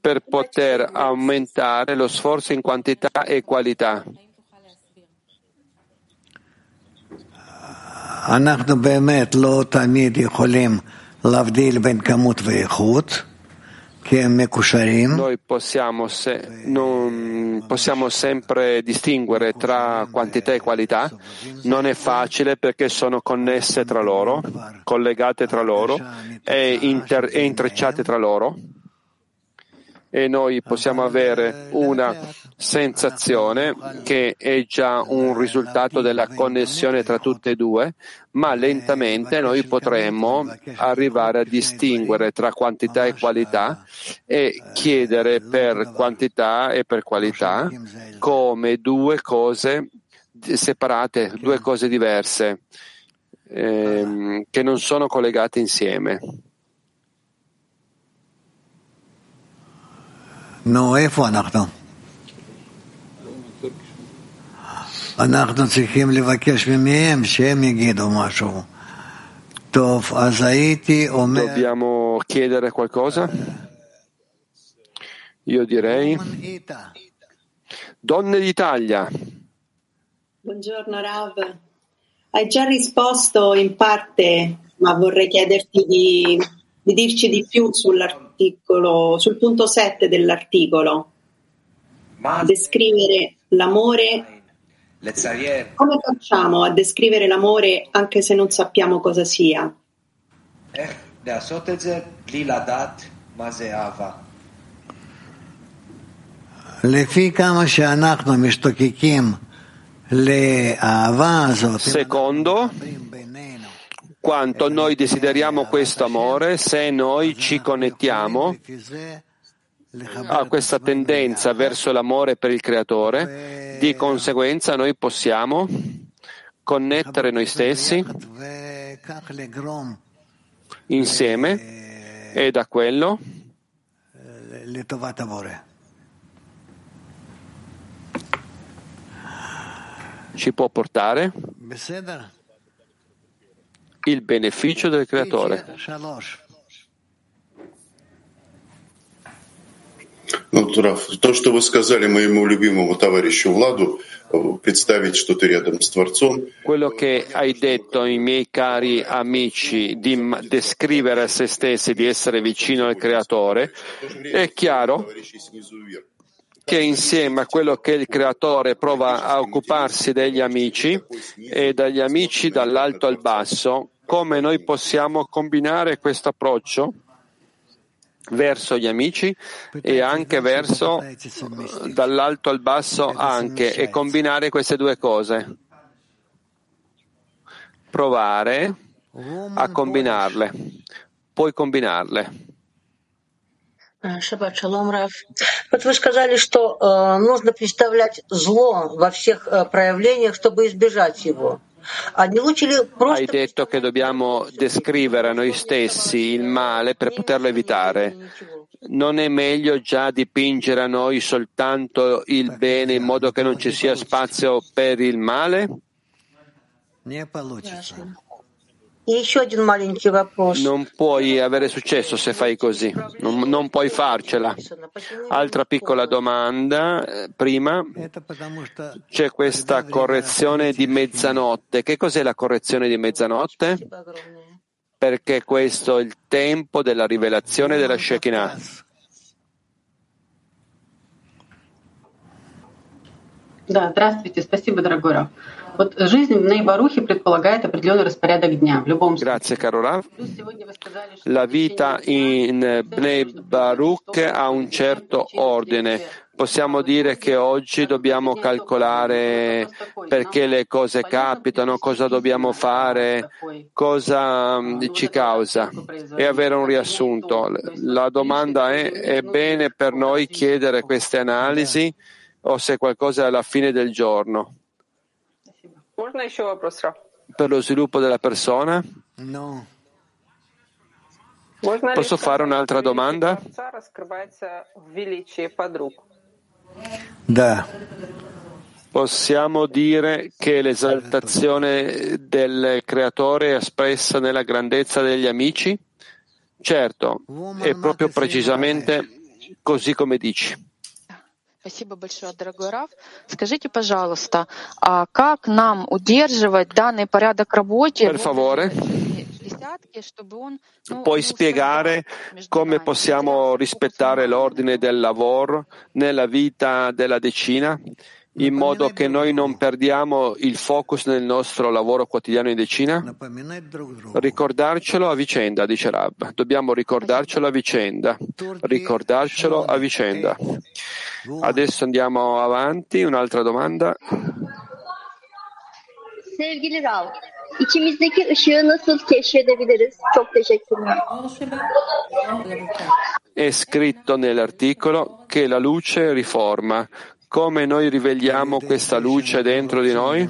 per poter aumentare lo sforzo in quantità e qualità. אנחנו באמת לא תמיד יכולים להבדיל בין כמות ואיכות, כי הם מקושרים. Noi possiamo, se, non, possiamo sempre distinguere tra quantità e qualità. Non è facile perché sono connesse tra loro, collegate tra loro e, inter, e intrecciate tra loro e noi possiamo avere una sensazione che è già un risultato della connessione tra tutte e due, ma lentamente noi potremmo arrivare a distinguere tra quantità e qualità e chiedere per quantità e per qualità come due cose separate, due cose diverse, ehm, che non sono collegate insieme. נו, איפה אנחנו? אנחנו צריכים לבקש מהם שהם יגידו משהו. טוב, אז הייתי אומר... Dobbiamo chiedere qualcosa? Io direi... Donne d'Italia. Buongiorno Rav. Hai già risposto in parte, ma vorrei chiederti di, di dirci di più sull'articolo, sul punto 7 dell'articolo, descrivere l'amore. Come facciamo a descrivere l'amore anche se non sappiamo cosa sia? Secondo quanto noi desideriamo questo amore se noi ci connettiamo a questa tendenza verso l'amore per il creatore, di conseguenza noi possiamo connettere noi stessi insieme e da quello ci può portare il beneficio del creatore. Ну, Раф, то, что вы сказали моему любимому товарищу Владу, представить что-то рядом с Творцом. Quello che hai detto ai miei cari amici di descrivere a se stessi, di essere vicino al creatore, è chiaro che insieme a quello che il creatore prova a occuparsi degli amici e dagli amici dall'alto al basso, come noi possiamo combinare questo approccio verso gli amici e anche verso dall'alto al basso anche e combinare queste due cose. Provare a combinarle, puoi combinarle. Шаббат шалом, Раф. Вот вы сказали, что э, нужно представлять зло во всех э, проявлениях, чтобы избежать его. Hai detto che dobbiamo descrivere a noi stessi il male per poterlo evitare. non è meglio già dipingere a noi soltanto il bene in modo che non ci sia spazio per il male? Non puoi avere successo se fai così, non, non puoi farcela. Altra piccola domanda, eh, prima c'è questa correzione di mezzanotte. Che cos'è la correzione di mezzanotte? Perché questo è il tempo della rivelazione della Shekinah. Да, здравствуйте, спасибо, дорогой Раф. Вот жизнь в Нейбарухе предполагает определенный распорядок дня. В любом Grazie, caro Rav. La vita in Bnei Baruch ha un certo ordine. Possiamo dire che oggi dobbiamo calcolare perché le cose capitano, cosa dobbiamo fare, cosa ci causa e avere un riassunto. La domanda è, è bene per noi chiedere queste analisi o se qualcosa è alla fine del giorno? Per lo sviluppo della persona? No. Posso fare un'altra domanda? Da. Possiamo dire che l'esaltazione del creatore è espressa nella grandezza degli amici? Certo, è proprio precisamente così come dici. Спасибо большое, дорогой Раф. Скажите, пожалуйста, а как нам удерживать данный порядок работы? Per favore. Puoi spiegare come possiamo rispettare l'ordine del lavoro nella vita della decina? In modo che noi non perdiamo il focus nel nostro lavoro quotidiano in decina? Ricordarcelo a vicenda, dice Rab. Dobbiamo ricordarcelo a vicenda. Ricordarcelo a vicenda. Adesso andiamo avanti. Un'altra domanda. Sevgili Rav, içimizdeki ışığı nasıl keşfedebiliriz? Çok teşekkürler. È scritto nell'articolo che la luce riforma come noi riveliamo questa luce dentro di noi?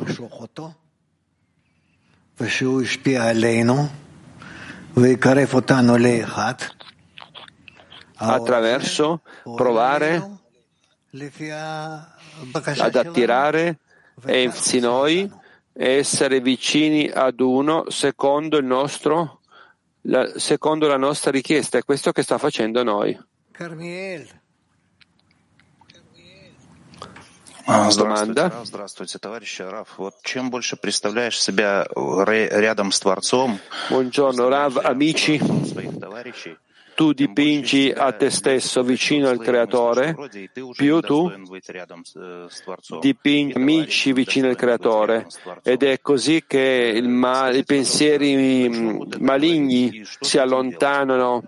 Attraverso provare ad attirare verso noi e essere vicini ad uno secondo, nostro, la, secondo la nostra richiesta. È questo che sta facendo noi. Carmiel. Domanda. Buongiorno Rav, amici. Tu dipingi a te stesso vicino al Creatore, più tu dipingi amici vicino al Creatore. Ed è così che ma- i pensieri maligni si allontanano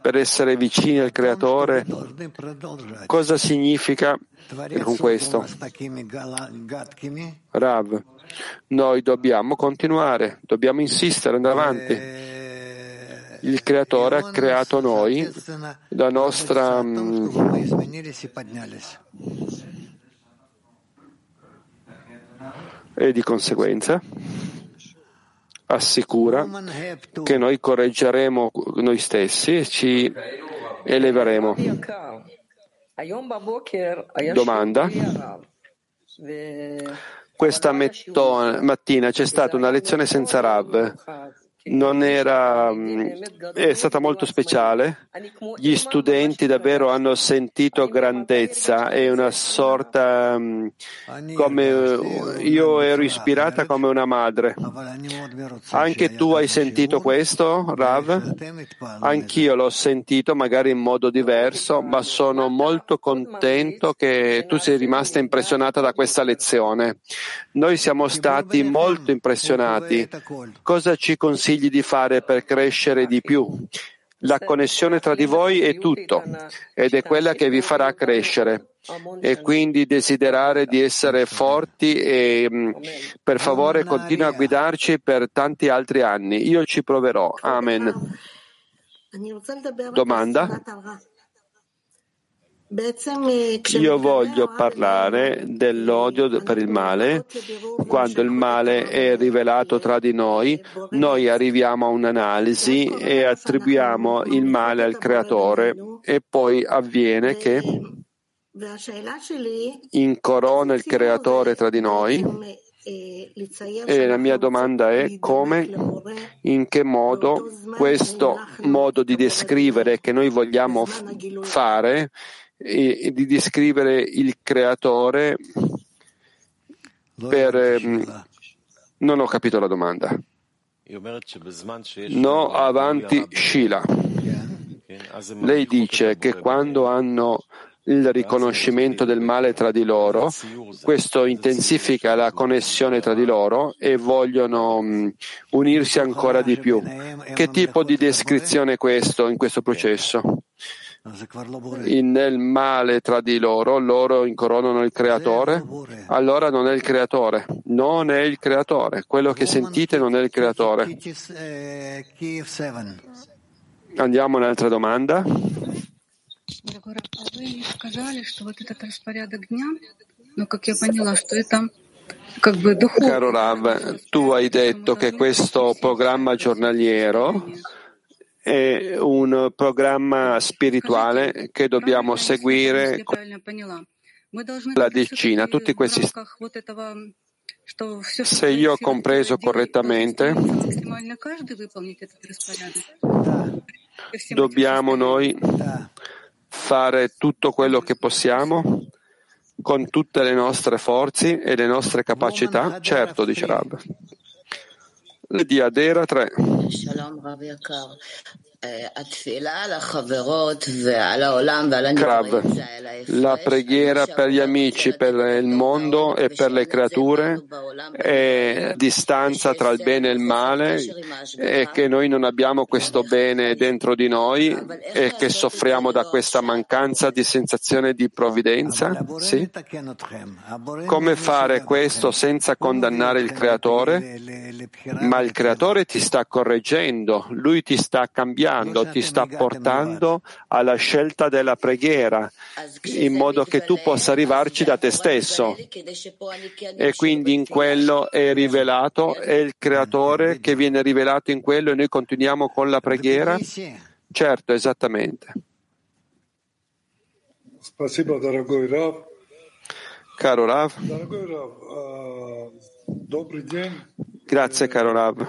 per essere vicini al Creatore. Cosa significa con questo? Rav, noi dobbiamo continuare, dobbiamo insistere, andare avanti. Il Creatore ha creato noi, la nostra e di conseguenza assicura che noi correggeremo noi stessi e ci eleveremo. Domanda. Questa mattina c'è stata una lezione senza Rav non era, è stata molto speciale. Gli studenti davvero hanno sentito grandezza e una sorta come io ero ispirata come una madre. Anche tu hai sentito questo, Rav? Anch'io l'ho sentito, magari in modo diverso, ma sono molto contento che tu sei rimasta impressionata da questa lezione. Noi siamo stati molto impressionati. Cosa ci consigli? Consigli di fare per crescere di più. La connessione tra di voi è tutto ed è quella che vi farà crescere e quindi desiderare di essere forti e mm, per favore continua a guidarci per tanti altri anni. Io ci proverò. Amen. Domanda? Io voglio parlare dell'odio per il male. Quando il male è rivelato tra di noi, noi arriviamo a un'analisi e attribuiamo il male al creatore e poi avviene che incorona il creatore tra di noi e la mia domanda è come, in che modo questo modo di descrivere che noi vogliamo fare, e, di descrivere il creatore per... Ehm, non ho capito la domanda. No, avanti Shila. Lei dice che quando hanno il riconoscimento del male tra di loro, questo intensifica la connessione tra di loro e vogliono mm, unirsi ancora di più. Che tipo di descrizione è questo in questo processo? Nel male tra di loro, loro incoronano il creatore, allora non è il creatore, non è il creatore, quello che sentite non è il creatore. Andiamo a un'altra domanda. Caro Rav, tu hai detto che questo programma giornaliero è un programma spirituale che dobbiamo seguire la decina, tutti questi se io ho compreso correttamente, dobbiamo noi fare tutto quello che possiamo con tutte le nostre forze e le nostre capacità? Certo, dice Rab. Di Adera 3. Krab, la preghiera per gli amici, per il mondo e per le creature è distanza tra il bene e il male e che noi non abbiamo questo bene dentro di noi e che soffriamo da questa mancanza di sensazione di provvidenza? Sì? Come fare questo senza condannare il creatore? Ma il creatore ti sta correggendo, lui ti sta cambiando cambiando, ti sta portando alla scelta della preghiera, in modo che tu possa arrivarci da te stesso. E quindi in quello è rivelato, è il creatore che viene rivelato in quello e noi continuiamo con la preghiera? Certo, esattamente. Caro Rav. Grazie, caro Rav.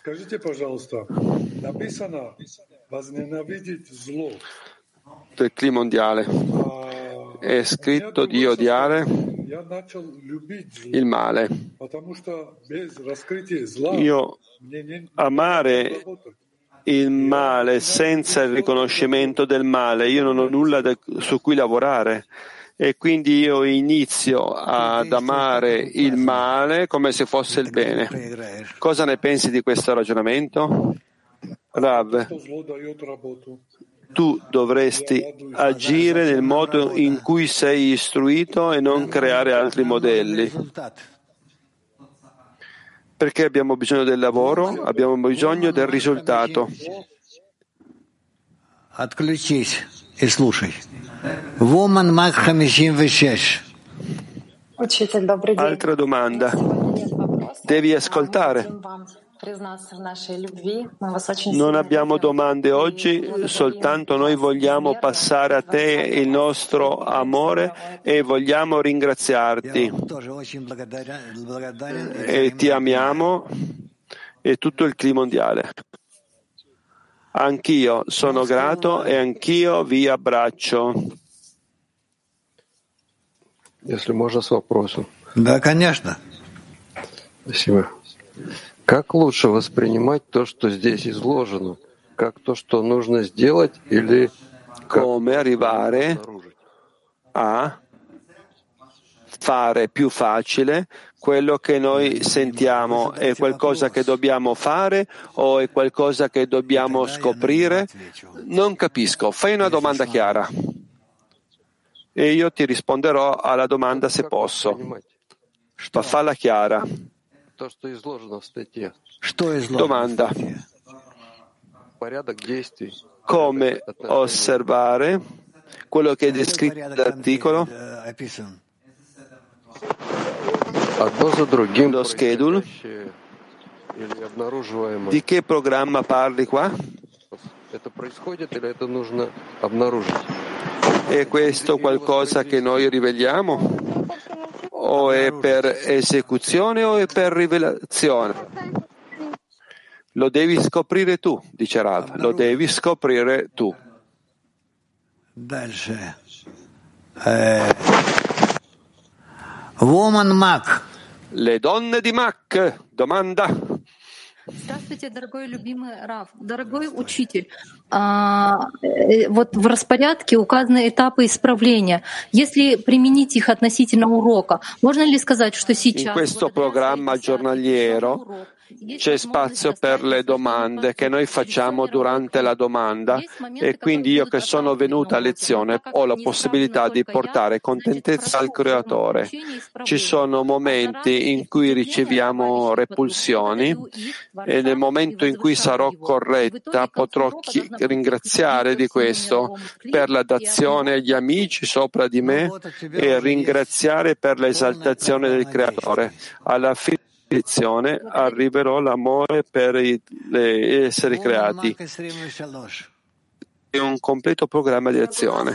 Скажите, пожалуйста, написано возненавидеть зло. Per clima mondiale è scritto di odiare il male. Io amare il male senza il riconoscimento del male, io non ho nulla su cui lavorare e quindi io inizio ad amare il male come se fosse il bene. Cosa ne pensi di questo ragionamento? Rav, tu dovresti agire nel modo in cui sei istruito e non creare altri modelli. Perché abbiamo bisogno del lavoro, abbiamo bisogno del risultato. Отключись и слушай. Woman Mag 56. Altra domanda. Devi ascoltare. Non abbiamo domande oggi, soltanto noi vogliamo passare a te il nostro amore e vogliamo ringraziarti. E ti amiamo e tutto il clima mondiale. Anch'io sono grato e anch'io vi abbraccio. Если можно, с вопросом. Да, конечно. Спасибо. Как лучше воспринимать то, что здесь изложено? Как то, что нужно сделать, или как come arrivare a fare più facile quello che noi sentiamo è qualcosa che dobbiamo fare o è qualcosa che dobbiamo scoprire? Non capisco. Fai una domanda chiara. E io ti risponderò alla domanda se posso. Ma falla chiara. Domanda. Come osservare quello che è descritto nell'articolo? Lo schedule? Di che programma parli qua? È questo qualcosa che noi riveliamo? O è per esecuzione o è per rivelazione? Lo devi scoprire tu, dice Rav, lo devi scoprire tu. Eh, woman Mac. Le donne di Mac, domanda. Здравствуйте, дорогой любимый Раф, дорогой учитель. А, вот в распорядке указаны этапы исправления. Если применить их относительно урока, можно ли сказать, что сейчас... In questo programma giornaliero c'è spazio per le domande che noi facciamo durante la domanda e quindi io che sono venuta a lezione ho la possibilità di portare contentezza al Creatore. Ci sono momenti in cui riceviamo repulsioni e nel momento in cui sarò corretta potrò chi- ringraziare di questo per la dazione agli amici sopra di me e ringraziare per l'esaltazione del Creatore. Alla fine direzione arriverò l'amore per gli esseri creati. È un completo programma di azione.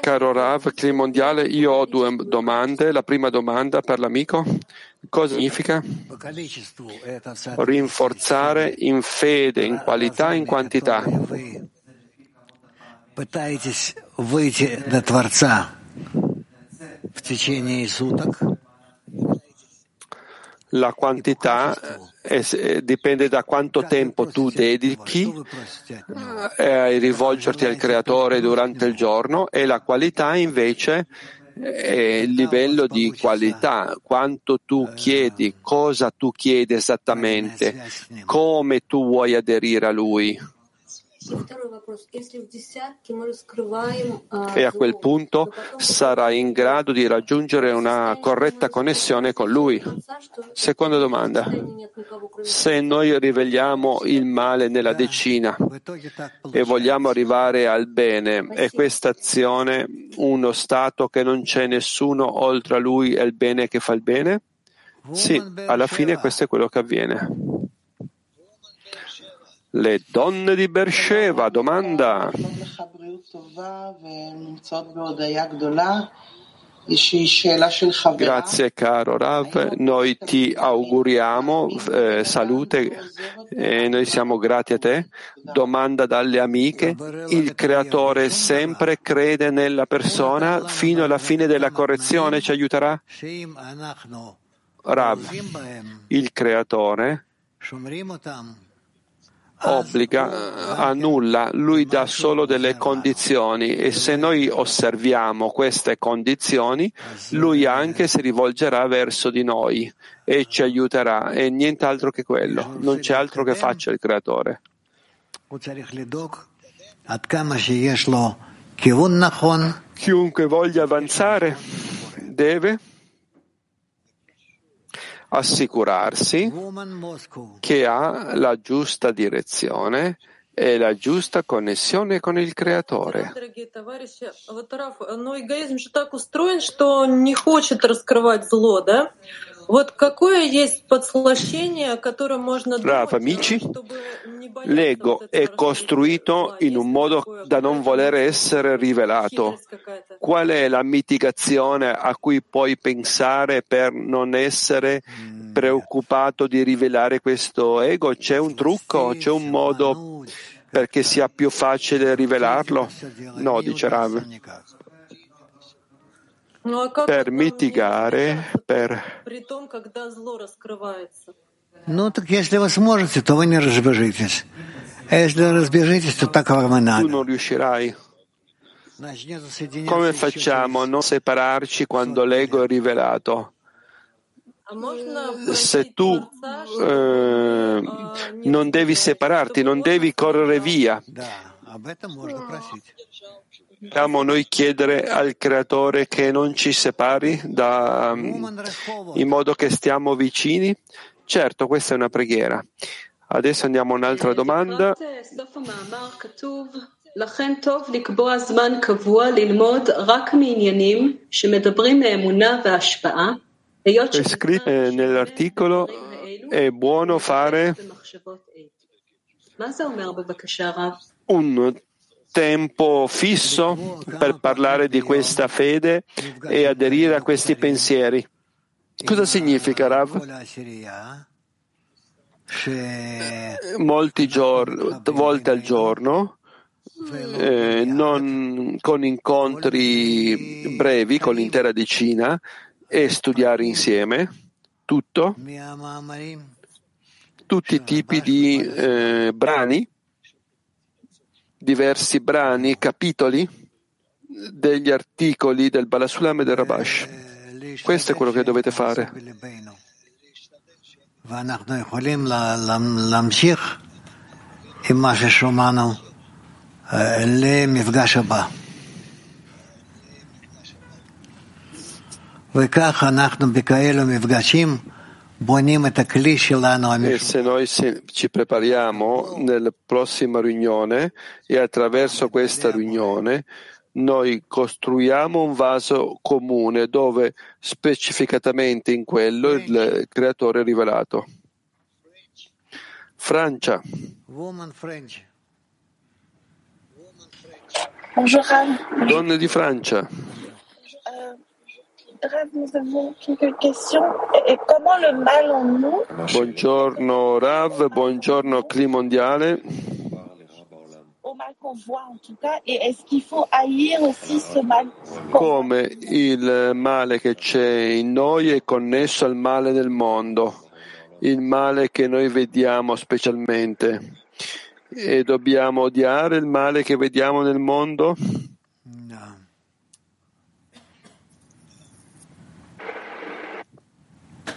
Caro Rav, Clima Mondiale, io ho due domande. La prima domanda per l'amico. Cosa significa? Rinforzare in fede, in qualità, in quantità. Пытаетесь выйти до Творца в течение суток. la quantità è, è, dipende da quanto tempo tu dedichi eh, a rivolgerti al Creatore durante il giorno e la qualità invece è il livello di qualità, quanto tu chiedi, cosa tu chiedi esattamente, come tu vuoi aderire a Lui. E a quel punto sarà in grado di raggiungere una corretta connessione con Lui. Seconda domanda. Se noi riveliamo il male nella decina e vogliamo arrivare al bene, è questa azione uno stato che non c'è nessuno oltre a Lui e il bene che fa il bene? Sì, alla fine questo è quello che avviene. Le donne di Beersheba, domanda. Grazie caro Rav, noi ti auguriamo eh, salute e noi siamo grati a te. Domanda dalle amiche, il creatore sempre crede nella persona fino alla fine della correzione, ci aiuterà? Rav, il creatore obbliga a nulla, lui dà solo delle condizioni e se noi osserviamo queste condizioni, lui anche si rivolgerà verso di noi e ci aiuterà e nient'altro che quello, non c'è altro che faccia il creatore. Chiunque voglia avanzare deve assicurarsi che ha la giusta direzione e la giusta connessione con il creatore. Rav, amici, l'ego è costruito in un modo da non voler essere rivelato. Qual è la mitigazione a cui puoi pensare per non essere preoccupato di rivelare questo ego? C'è un trucco? C'è un modo perché sia più facile rivelarlo? No, dice Rav per mitigare, per... Ну так если вы сможете, то вы не разбежитесь. А если разбежитесь, то так вам и надо. Tu non riuscirai. Come facciamo a non separarci quando l'ego è rivelato? Se tu eh, non devi separarti, non devi correre via. Dobbiamo noi chiedere al Creatore che non ci separi da, in modo che stiamo vicini? Certo, questa è una preghiera. Adesso andiamo a un'altra domanda. לכן טוב לקבוע זמן קבוע ללמוד רק מעניינים שמדברים מאמונה והשפעה, היות È scritto eh, nell'articolo è buono fare מה זה אומר בבקשה רב? un tempo fisso per parlare di questa fede e aderire a questi pensieri. Cosa significa, Rav? Molti giorni, volte al giorno, eh, non con incontri brevi con l'intera decina e studiare insieme tutto, tutti i tipi di eh, brani diversi brani, capitoli degli articoli del Balasulam e del Rabash. Questo è quello che dovete fare. ואנחנו יכולים להמשיך עם מה ששומענו למפגש הבא. וכך אנחנו בכאלו מפגשים e se noi ci prepariamo nella prossima riunione e attraverso questa riunione noi costruiamo un vaso comune dove specificatamente in quello il creatore è rivelato. Francia. Donne di Francia. Rav, nous avons quelques questions. Et comment le mal en nous Buongiorno Rav, buongiorno Cli Mondiale. Au mal qu'on voit en tout cas, et est-ce qu'il faut haïr aussi ce mal Come il male che c'è in noi è connesso al male del mondo, il male che noi vediamo specialmente. E dobbiamo odiare il male che vediamo nel mondo? No.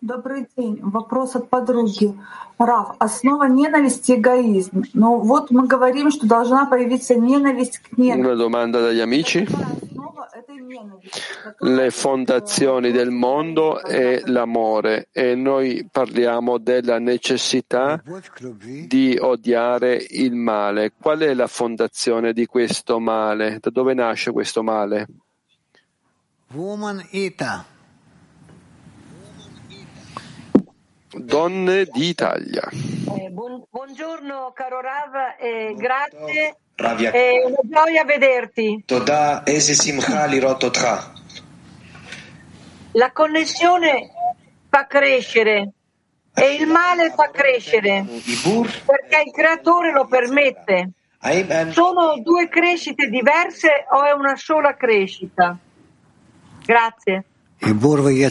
Добрый день. Вопрос от подруги. Раф, основа ненависти – эгоизм. Но вот мы говорим, что должна появиться ненависть к Una ненависти. domanda dagli amici. Le fondazioni del mondo è l'amore e noi parliamo della necessità di odiare il male. Qual è la fondazione di questo male? Da dove nasce questo male? Woman Ita. donne d'Italia. Eh, buon, buongiorno caro Rav, eh, grazie. Ravia. È una gioia vederti. La connessione fa crescere e il male fa crescere perché il creatore lo permette. Sono due crescite diverse o è una sola crescita? Grazie. Il burro e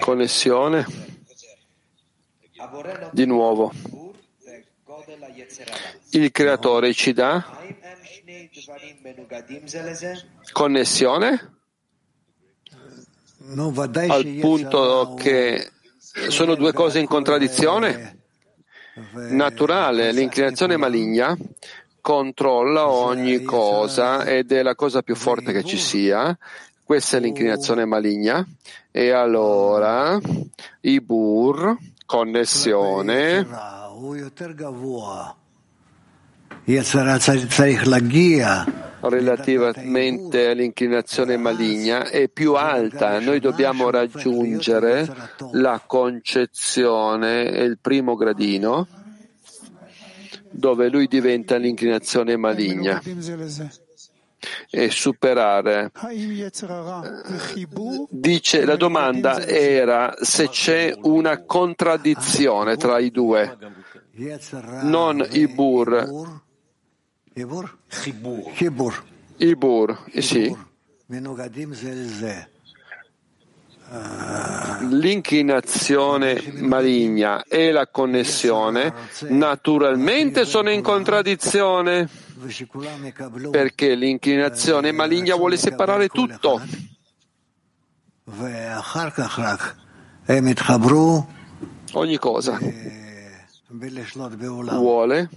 Connessione. Di nuovo. Il creatore ci dà. Connessione. Al punto che sono due cose in contraddizione. Naturale, l'inclinazione maligna controlla ogni cosa ed è la cosa più forte che ci sia. Questa è l'inclinazione maligna. E allora Ibur, connessione. Relativamente all'inclinazione maligna è più alta, noi dobbiamo raggiungere la concezione, il primo gradino, dove lui diventa l'inclinazione maligna e superare. Dice, la domanda era se c'è una contraddizione tra i due, non Ibur. Ibur. Ibur, sì. Ah. L'inclinazione maligna e la connessione naturalmente sono in contraddizione perché l'inclinazione maligna vuole separare tutto. Ogni cosa vuole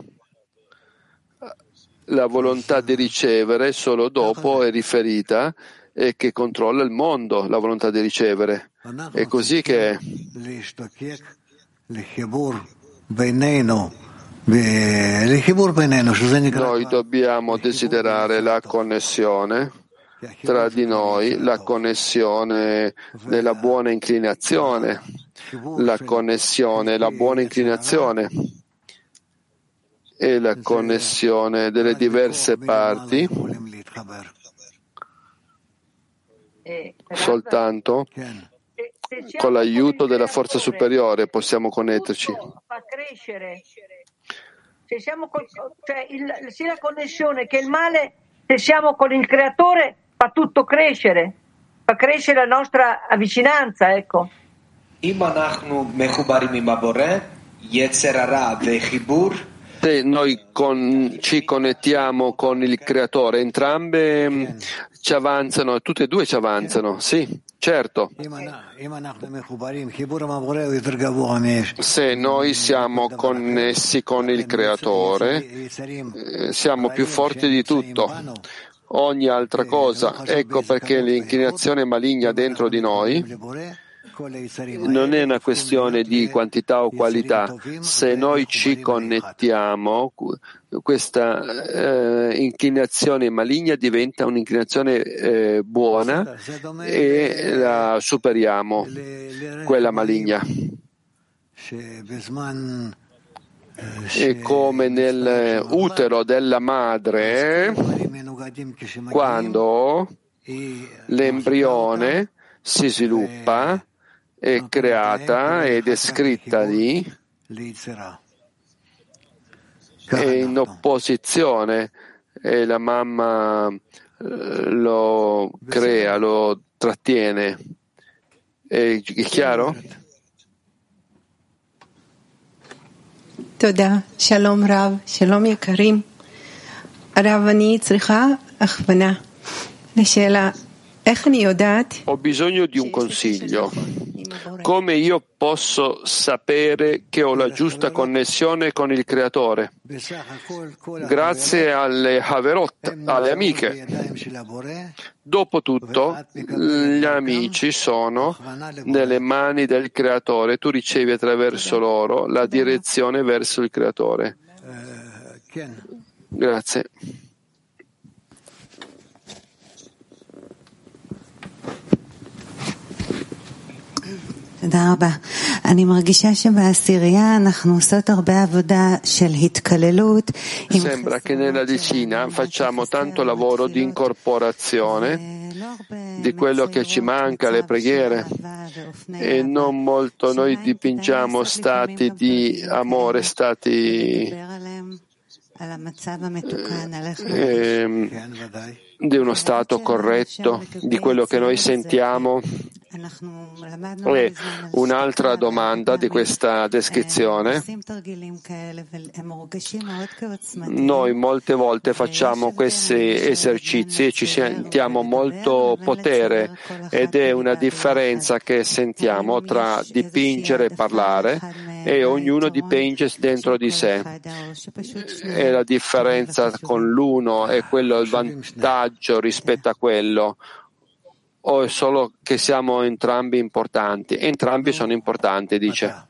la volontà di ricevere solo dopo è riferita e che controlla il mondo, la volontà di ricevere. È così che noi dobbiamo desiderare la connessione tra di noi, la connessione della buona inclinazione, la connessione, la buona inclinazione e la connessione delle diverse parti. soltanto con l'aiuto della forza superiore possiamo connetterci. Se siamo col, cioè il, sia la connessione che il male, se siamo con il creatore, fa tutto crescere, fa crescere la nostra vicinanza, ecco. Se noi con, ci connettiamo con il creatore, entrambe ci avanzano, tutte e due ci avanzano, sì, certo. Se noi siamo connessi con il creatore, eh, siamo più forti di tutto. Ogni altra cosa, ecco perché l'inclinazione maligna dentro di noi non è una questione di quantità o qualità. Se noi ci connettiamo, questa eh, inclinazione maligna diventa un'inclinazione eh, buona e la superiamo, quella maligna. E come nell'utero della madre, quando l'embrione si sviluppa, è creata ed è scritta lì, è in opposizione e la mamma lo crea, lo trattiene. È chiaro? תודה. שלום רב, שלום יקרים. הרב, אני צריכה הכוונה לשאלה, איך אני יודעת Ho bisogno di un consiglio. Come io posso sapere che ho la giusta connessione con il Creatore? Grazie alle Haverot, alle amiche. Dopotutto, gli amici sono nelle mani del Creatore. Tu ricevi attraverso loro la direzione verso il Creatore. Grazie. תודה רבה. אני מרגישה שבעשירייה אנחנו עושות הרבה עבודה של התקללות. Sembra che nella decina facciamo tanto lavoro di incorporazione di quello che ci manca, le preghiere, e non molto noi dipingiamo stati di amore, stati eh, di uno stato corretto, di quello che noi sentiamo. E un'altra domanda di questa descrizione. Noi molte volte facciamo questi esercizi e ci sentiamo molto potere ed è una differenza che sentiamo tra dipingere e parlare e ognuno dipinge dentro di sé. E la differenza con l'uno è quello il vantaggio rispetto a quello o è solo che siamo entrambi importanti? Entrambi sono importanti, dice.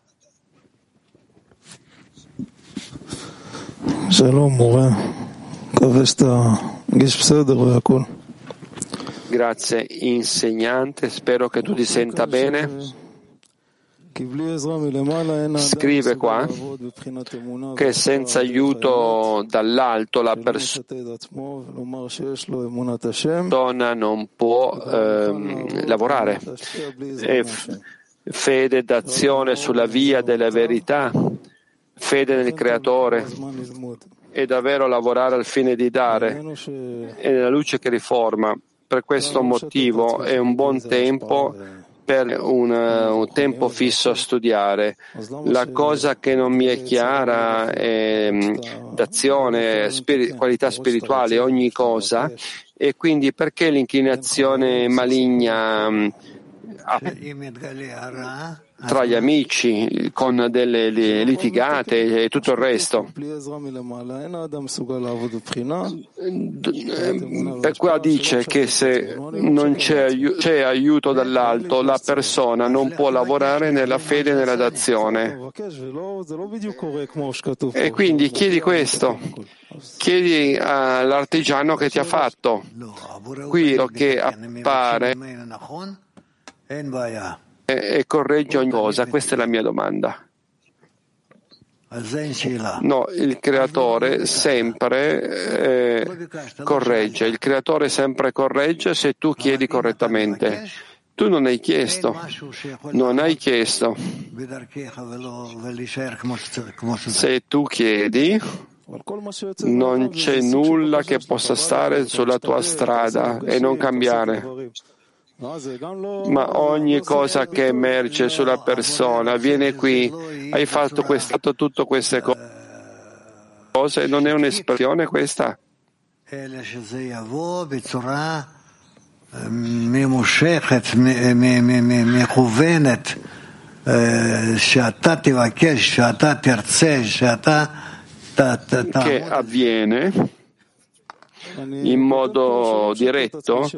Grazie insegnante, spero che tu ti senta bene. Scrive qua che senza aiuto dall'alto la persona non può ehm, lavorare. E fede d'azione sulla via della verità, fede nel Creatore e davvero lavorare al fine di dare e nella luce che riforma. Per questo motivo è un buon tempo per un, un, tempo fisso a studiare. La cosa che non mi è chiara è d'azione, spiri, qualità spirituale, ogni cosa, e quindi perché l'inclinazione maligna tra gli amici con delle litigate e tutto il resto. Per qua dice che se non c'è, c'è aiuto dall'alto, la persona non può lavorare nella fede e nella dazione. E quindi chiedi questo, chiedi all'artigiano che ti ha fatto. Qui che appare e corregge ogni cosa? Questa è la mia domanda. No, il creatore sempre eh, corregge, il creatore sempre corregge se tu chiedi correttamente. Tu non hai chiesto, non hai chiesto. Se tu chiedi, non c'è nulla che possa stare sulla tua strada e non cambiare ma ogni cosa che emerge sulla persona viene qui. Hai fatto quest'atto, tutte queste cose. Non è un'espressione questa? Che avviene in modo diretto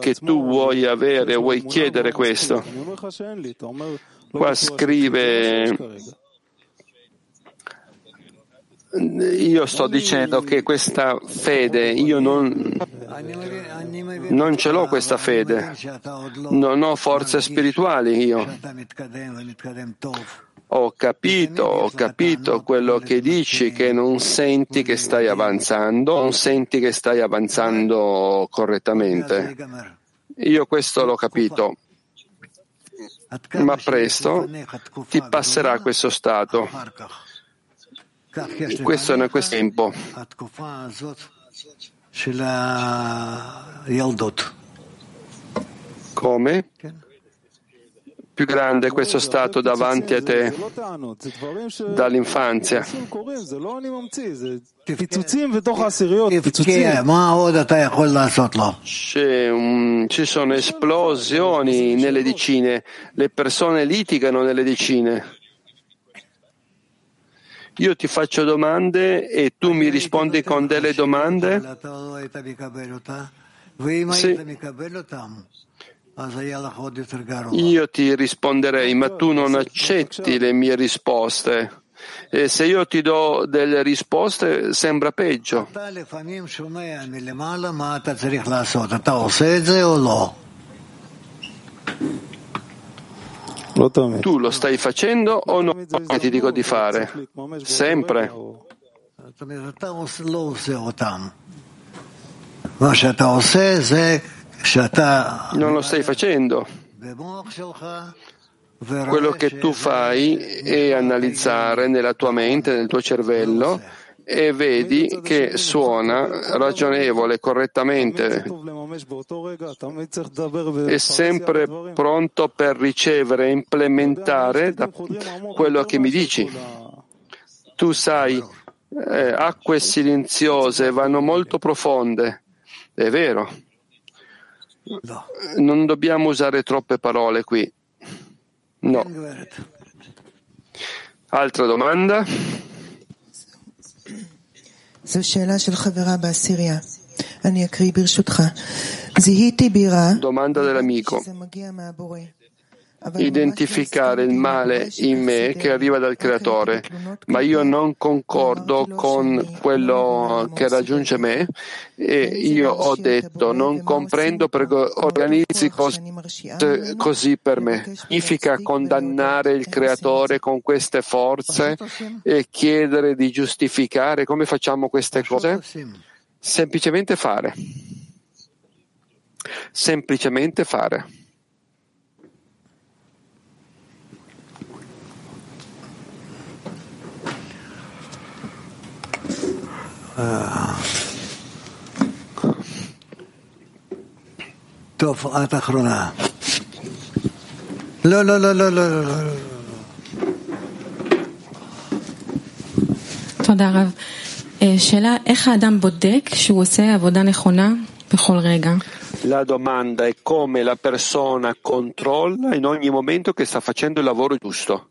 che tu vuoi avere, vuoi chiedere questo. Qua scrive io sto dicendo che questa fede, io non, non ce l'ho questa fede, non ho forze spirituali io. Ho capito, ho capito quello che dici, che non senti che stai avanzando, non senti che stai avanzando correttamente. Io questo l'ho capito, ma presto ti passerà questo stato. Questo è questo tempo. Come? Più grande questo stato davanti a te dall'infanzia. Un, ci sono esplosioni nelle decine, le persone litigano nelle decine. Io ti faccio domande e tu mi rispondi con delle domande? Sì. Io ti risponderei, ma tu non accetti le mie risposte. E se io ti do delle risposte sembra peggio. Tu lo stai facendo o no? Che ti dico di fare? Sempre. Non lo stai facendo. Quello che tu fai è analizzare nella tua mente, nel tuo cervello, e vedi che suona ragionevole, correttamente, è sempre pronto per ricevere e implementare quello che mi dici. Tu sai, eh, acque silenziose vanno molto profonde, è vero. Non dobbiamo usare troppe parole qui. No. Altra domanda? זו שאלה של חברה בעשירייה. אני אקריא ברשותך. זיהיתי בירה. Domanda dell'amico identificare il male in me che arriva dal creatore, ma io non concordo con quello che raggiunge me e io ho detto non comprendo perché organizzi cose così per me. Significa condannare il creatore con queste forze e chiedere di giustificare come facciamo queste cose? Semplicemente fare. Semplicemente fare. טוב, את אחרונה. לא, לא, לא, לא, לא, לא. תודה רב. שאלה, איך האדם בודק שהוא עושה עבודה נכונה בכל רגע? La domanda è come la persona controlla in ogni momento che sta facendo il lavoro giusto.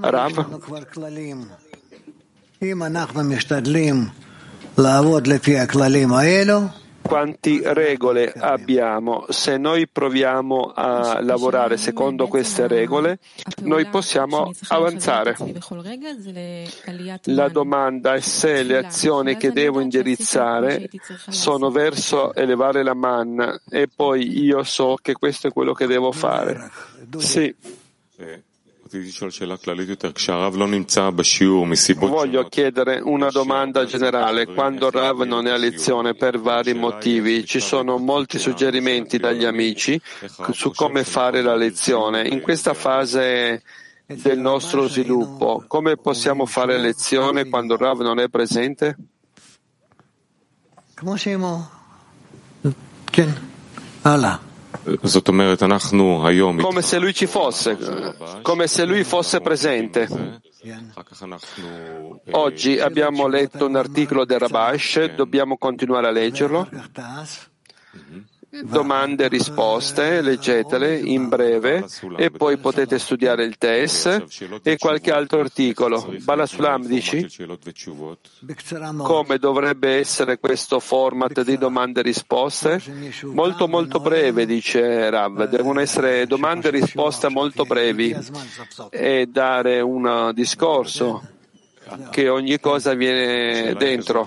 Rav? Quanti regole abbiamo. Se noi proviamo a lavorare secondo queste regole, noi possiamo avanzare. La domanda è se le azioni che devo indirizzare sono verso elevare la manna e poi io so che questo è quello che devo fare. Sì. Voglio chiedere una domanda generale. Quando Rav non è a lezione per vari motivi, ci sono molti suggerimenti dagli amici su come fare la lezione. In questa fase del nostro sviluppo, come possiamo fare lezione quando Rav non è presente? Come se lui ci fosse, come se lui fosse presente. Oggi abbiamo letto un articolo del Rabash, dobbiamo continuare a leggerlo. Domande e risposte, leggetele in breve e poi potete studiare il test e qualche altro articolo. Balasulam dici come dovrebbe essere questo format di domande e risposte? Molto molto breve, dice Rav. Devono essere domande e risposte molto brevi e dare un discorso che ogni cosa viene dentro.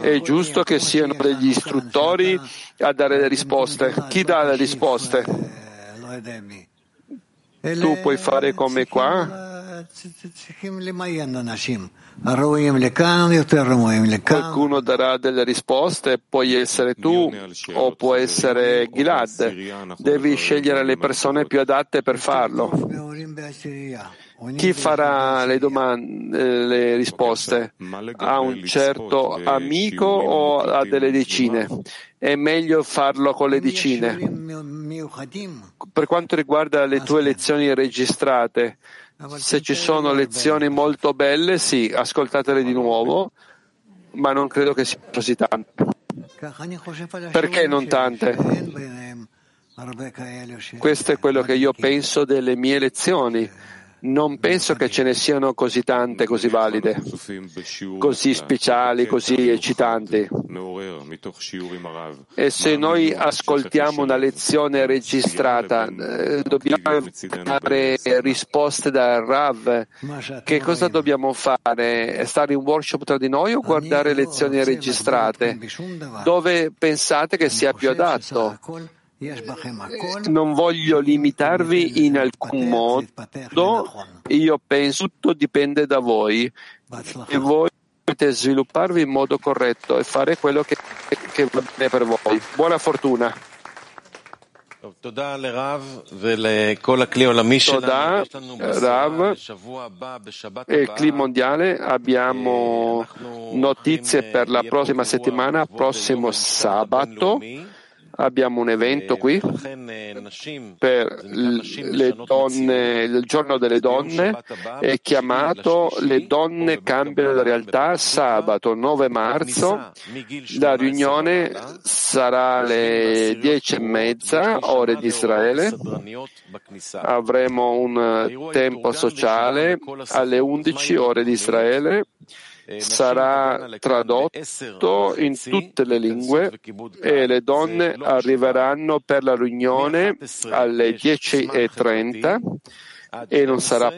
È giusto che siano degli istruttori a dare le risposte. Chi dà le risposte? Tu puoi fare come qua? Qualcuno darà delle risposte, puoi essere tu o può essere Gilad. Devi scegliere le persone più adatte per farlo. Chi farà le, domande, le risposte? A un certo amico o a delle decine? È meglio farlo con le decine. Per quanto riguarda le tue lezioni registrate, se ci sono lezioni molto belle, sì, ascoltatele di nuovo, ma non credo che siano così tante. Perché non tante? Questo è quello che io penso delle mie lezioni. Non penso che ce ne siano così tante, così valide, così speciali, così eccitanti. E se noi ascoltiamo una lezione registrata, eh, dobbiamo dare risposte dal Rav. Che cosa dobbiamo fare? Stare in workshop tra di noi o guardare lezioni registrate? Dove pensate che sia più adatto? Non voglio limitarvi in alcun modo, io penso tutto dipende da voi. E voi dovete svilupparvi in modo corretto e fare quello che, che va bene per voi. Buona fortuna. Toda, Rav e il CLI mondiale abbiamo notizie per la prossima settimana, prossimo sabato abbiamo un evento qui per le donne, il giorno delle donne, è chiamato Le donne cambiano la realtà, sabato 9 marzo. La riunione sarà alle 10 e mezza, ore di Israele. Avremo un tempo sociale alle 11 ore di Israele sarà tradotto in tutte le lingue e le donne arriveranno per la riunione alle 10.30 e non sarà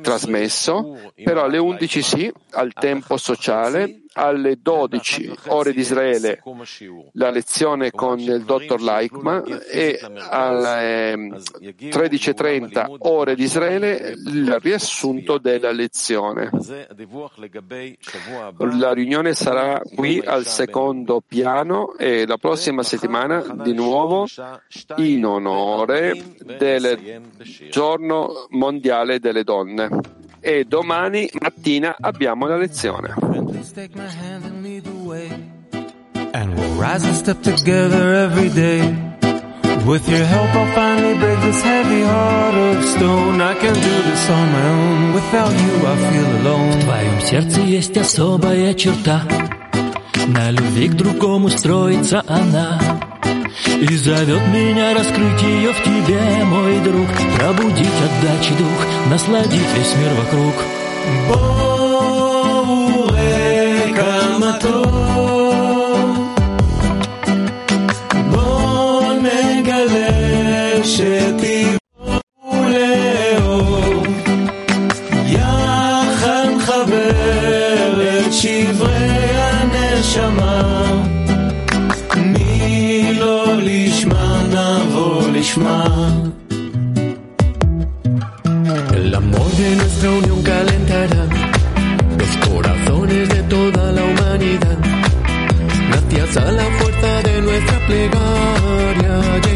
trasmesso, però alle 11 sì, al tempo sociale, alle 12 ore di Israele. La lezione con il dottor Laikman e alle 13.30 ore di Israele il riassunto della lezione. La riunione sarà qui al secondo piano e la prossima settimana di nuovo in onore del giorno mondiale delle donne E domani mattina abbiamo la lezione. Please take my hand and lead the way. And we'll rise and step together every day. With your help, I'll finally break this heavy heart of stone. I can do this on my own. Without you, I feel alone. В твоем сердце есть особая черта. На любви к другому строится она. И зовет меня раскрыть ее в тебе, мой друг. Пробудить отдачи дух, насладить весь мир вокруг. Боуэ камато Бонегале a la fuerza de nuestra plegaria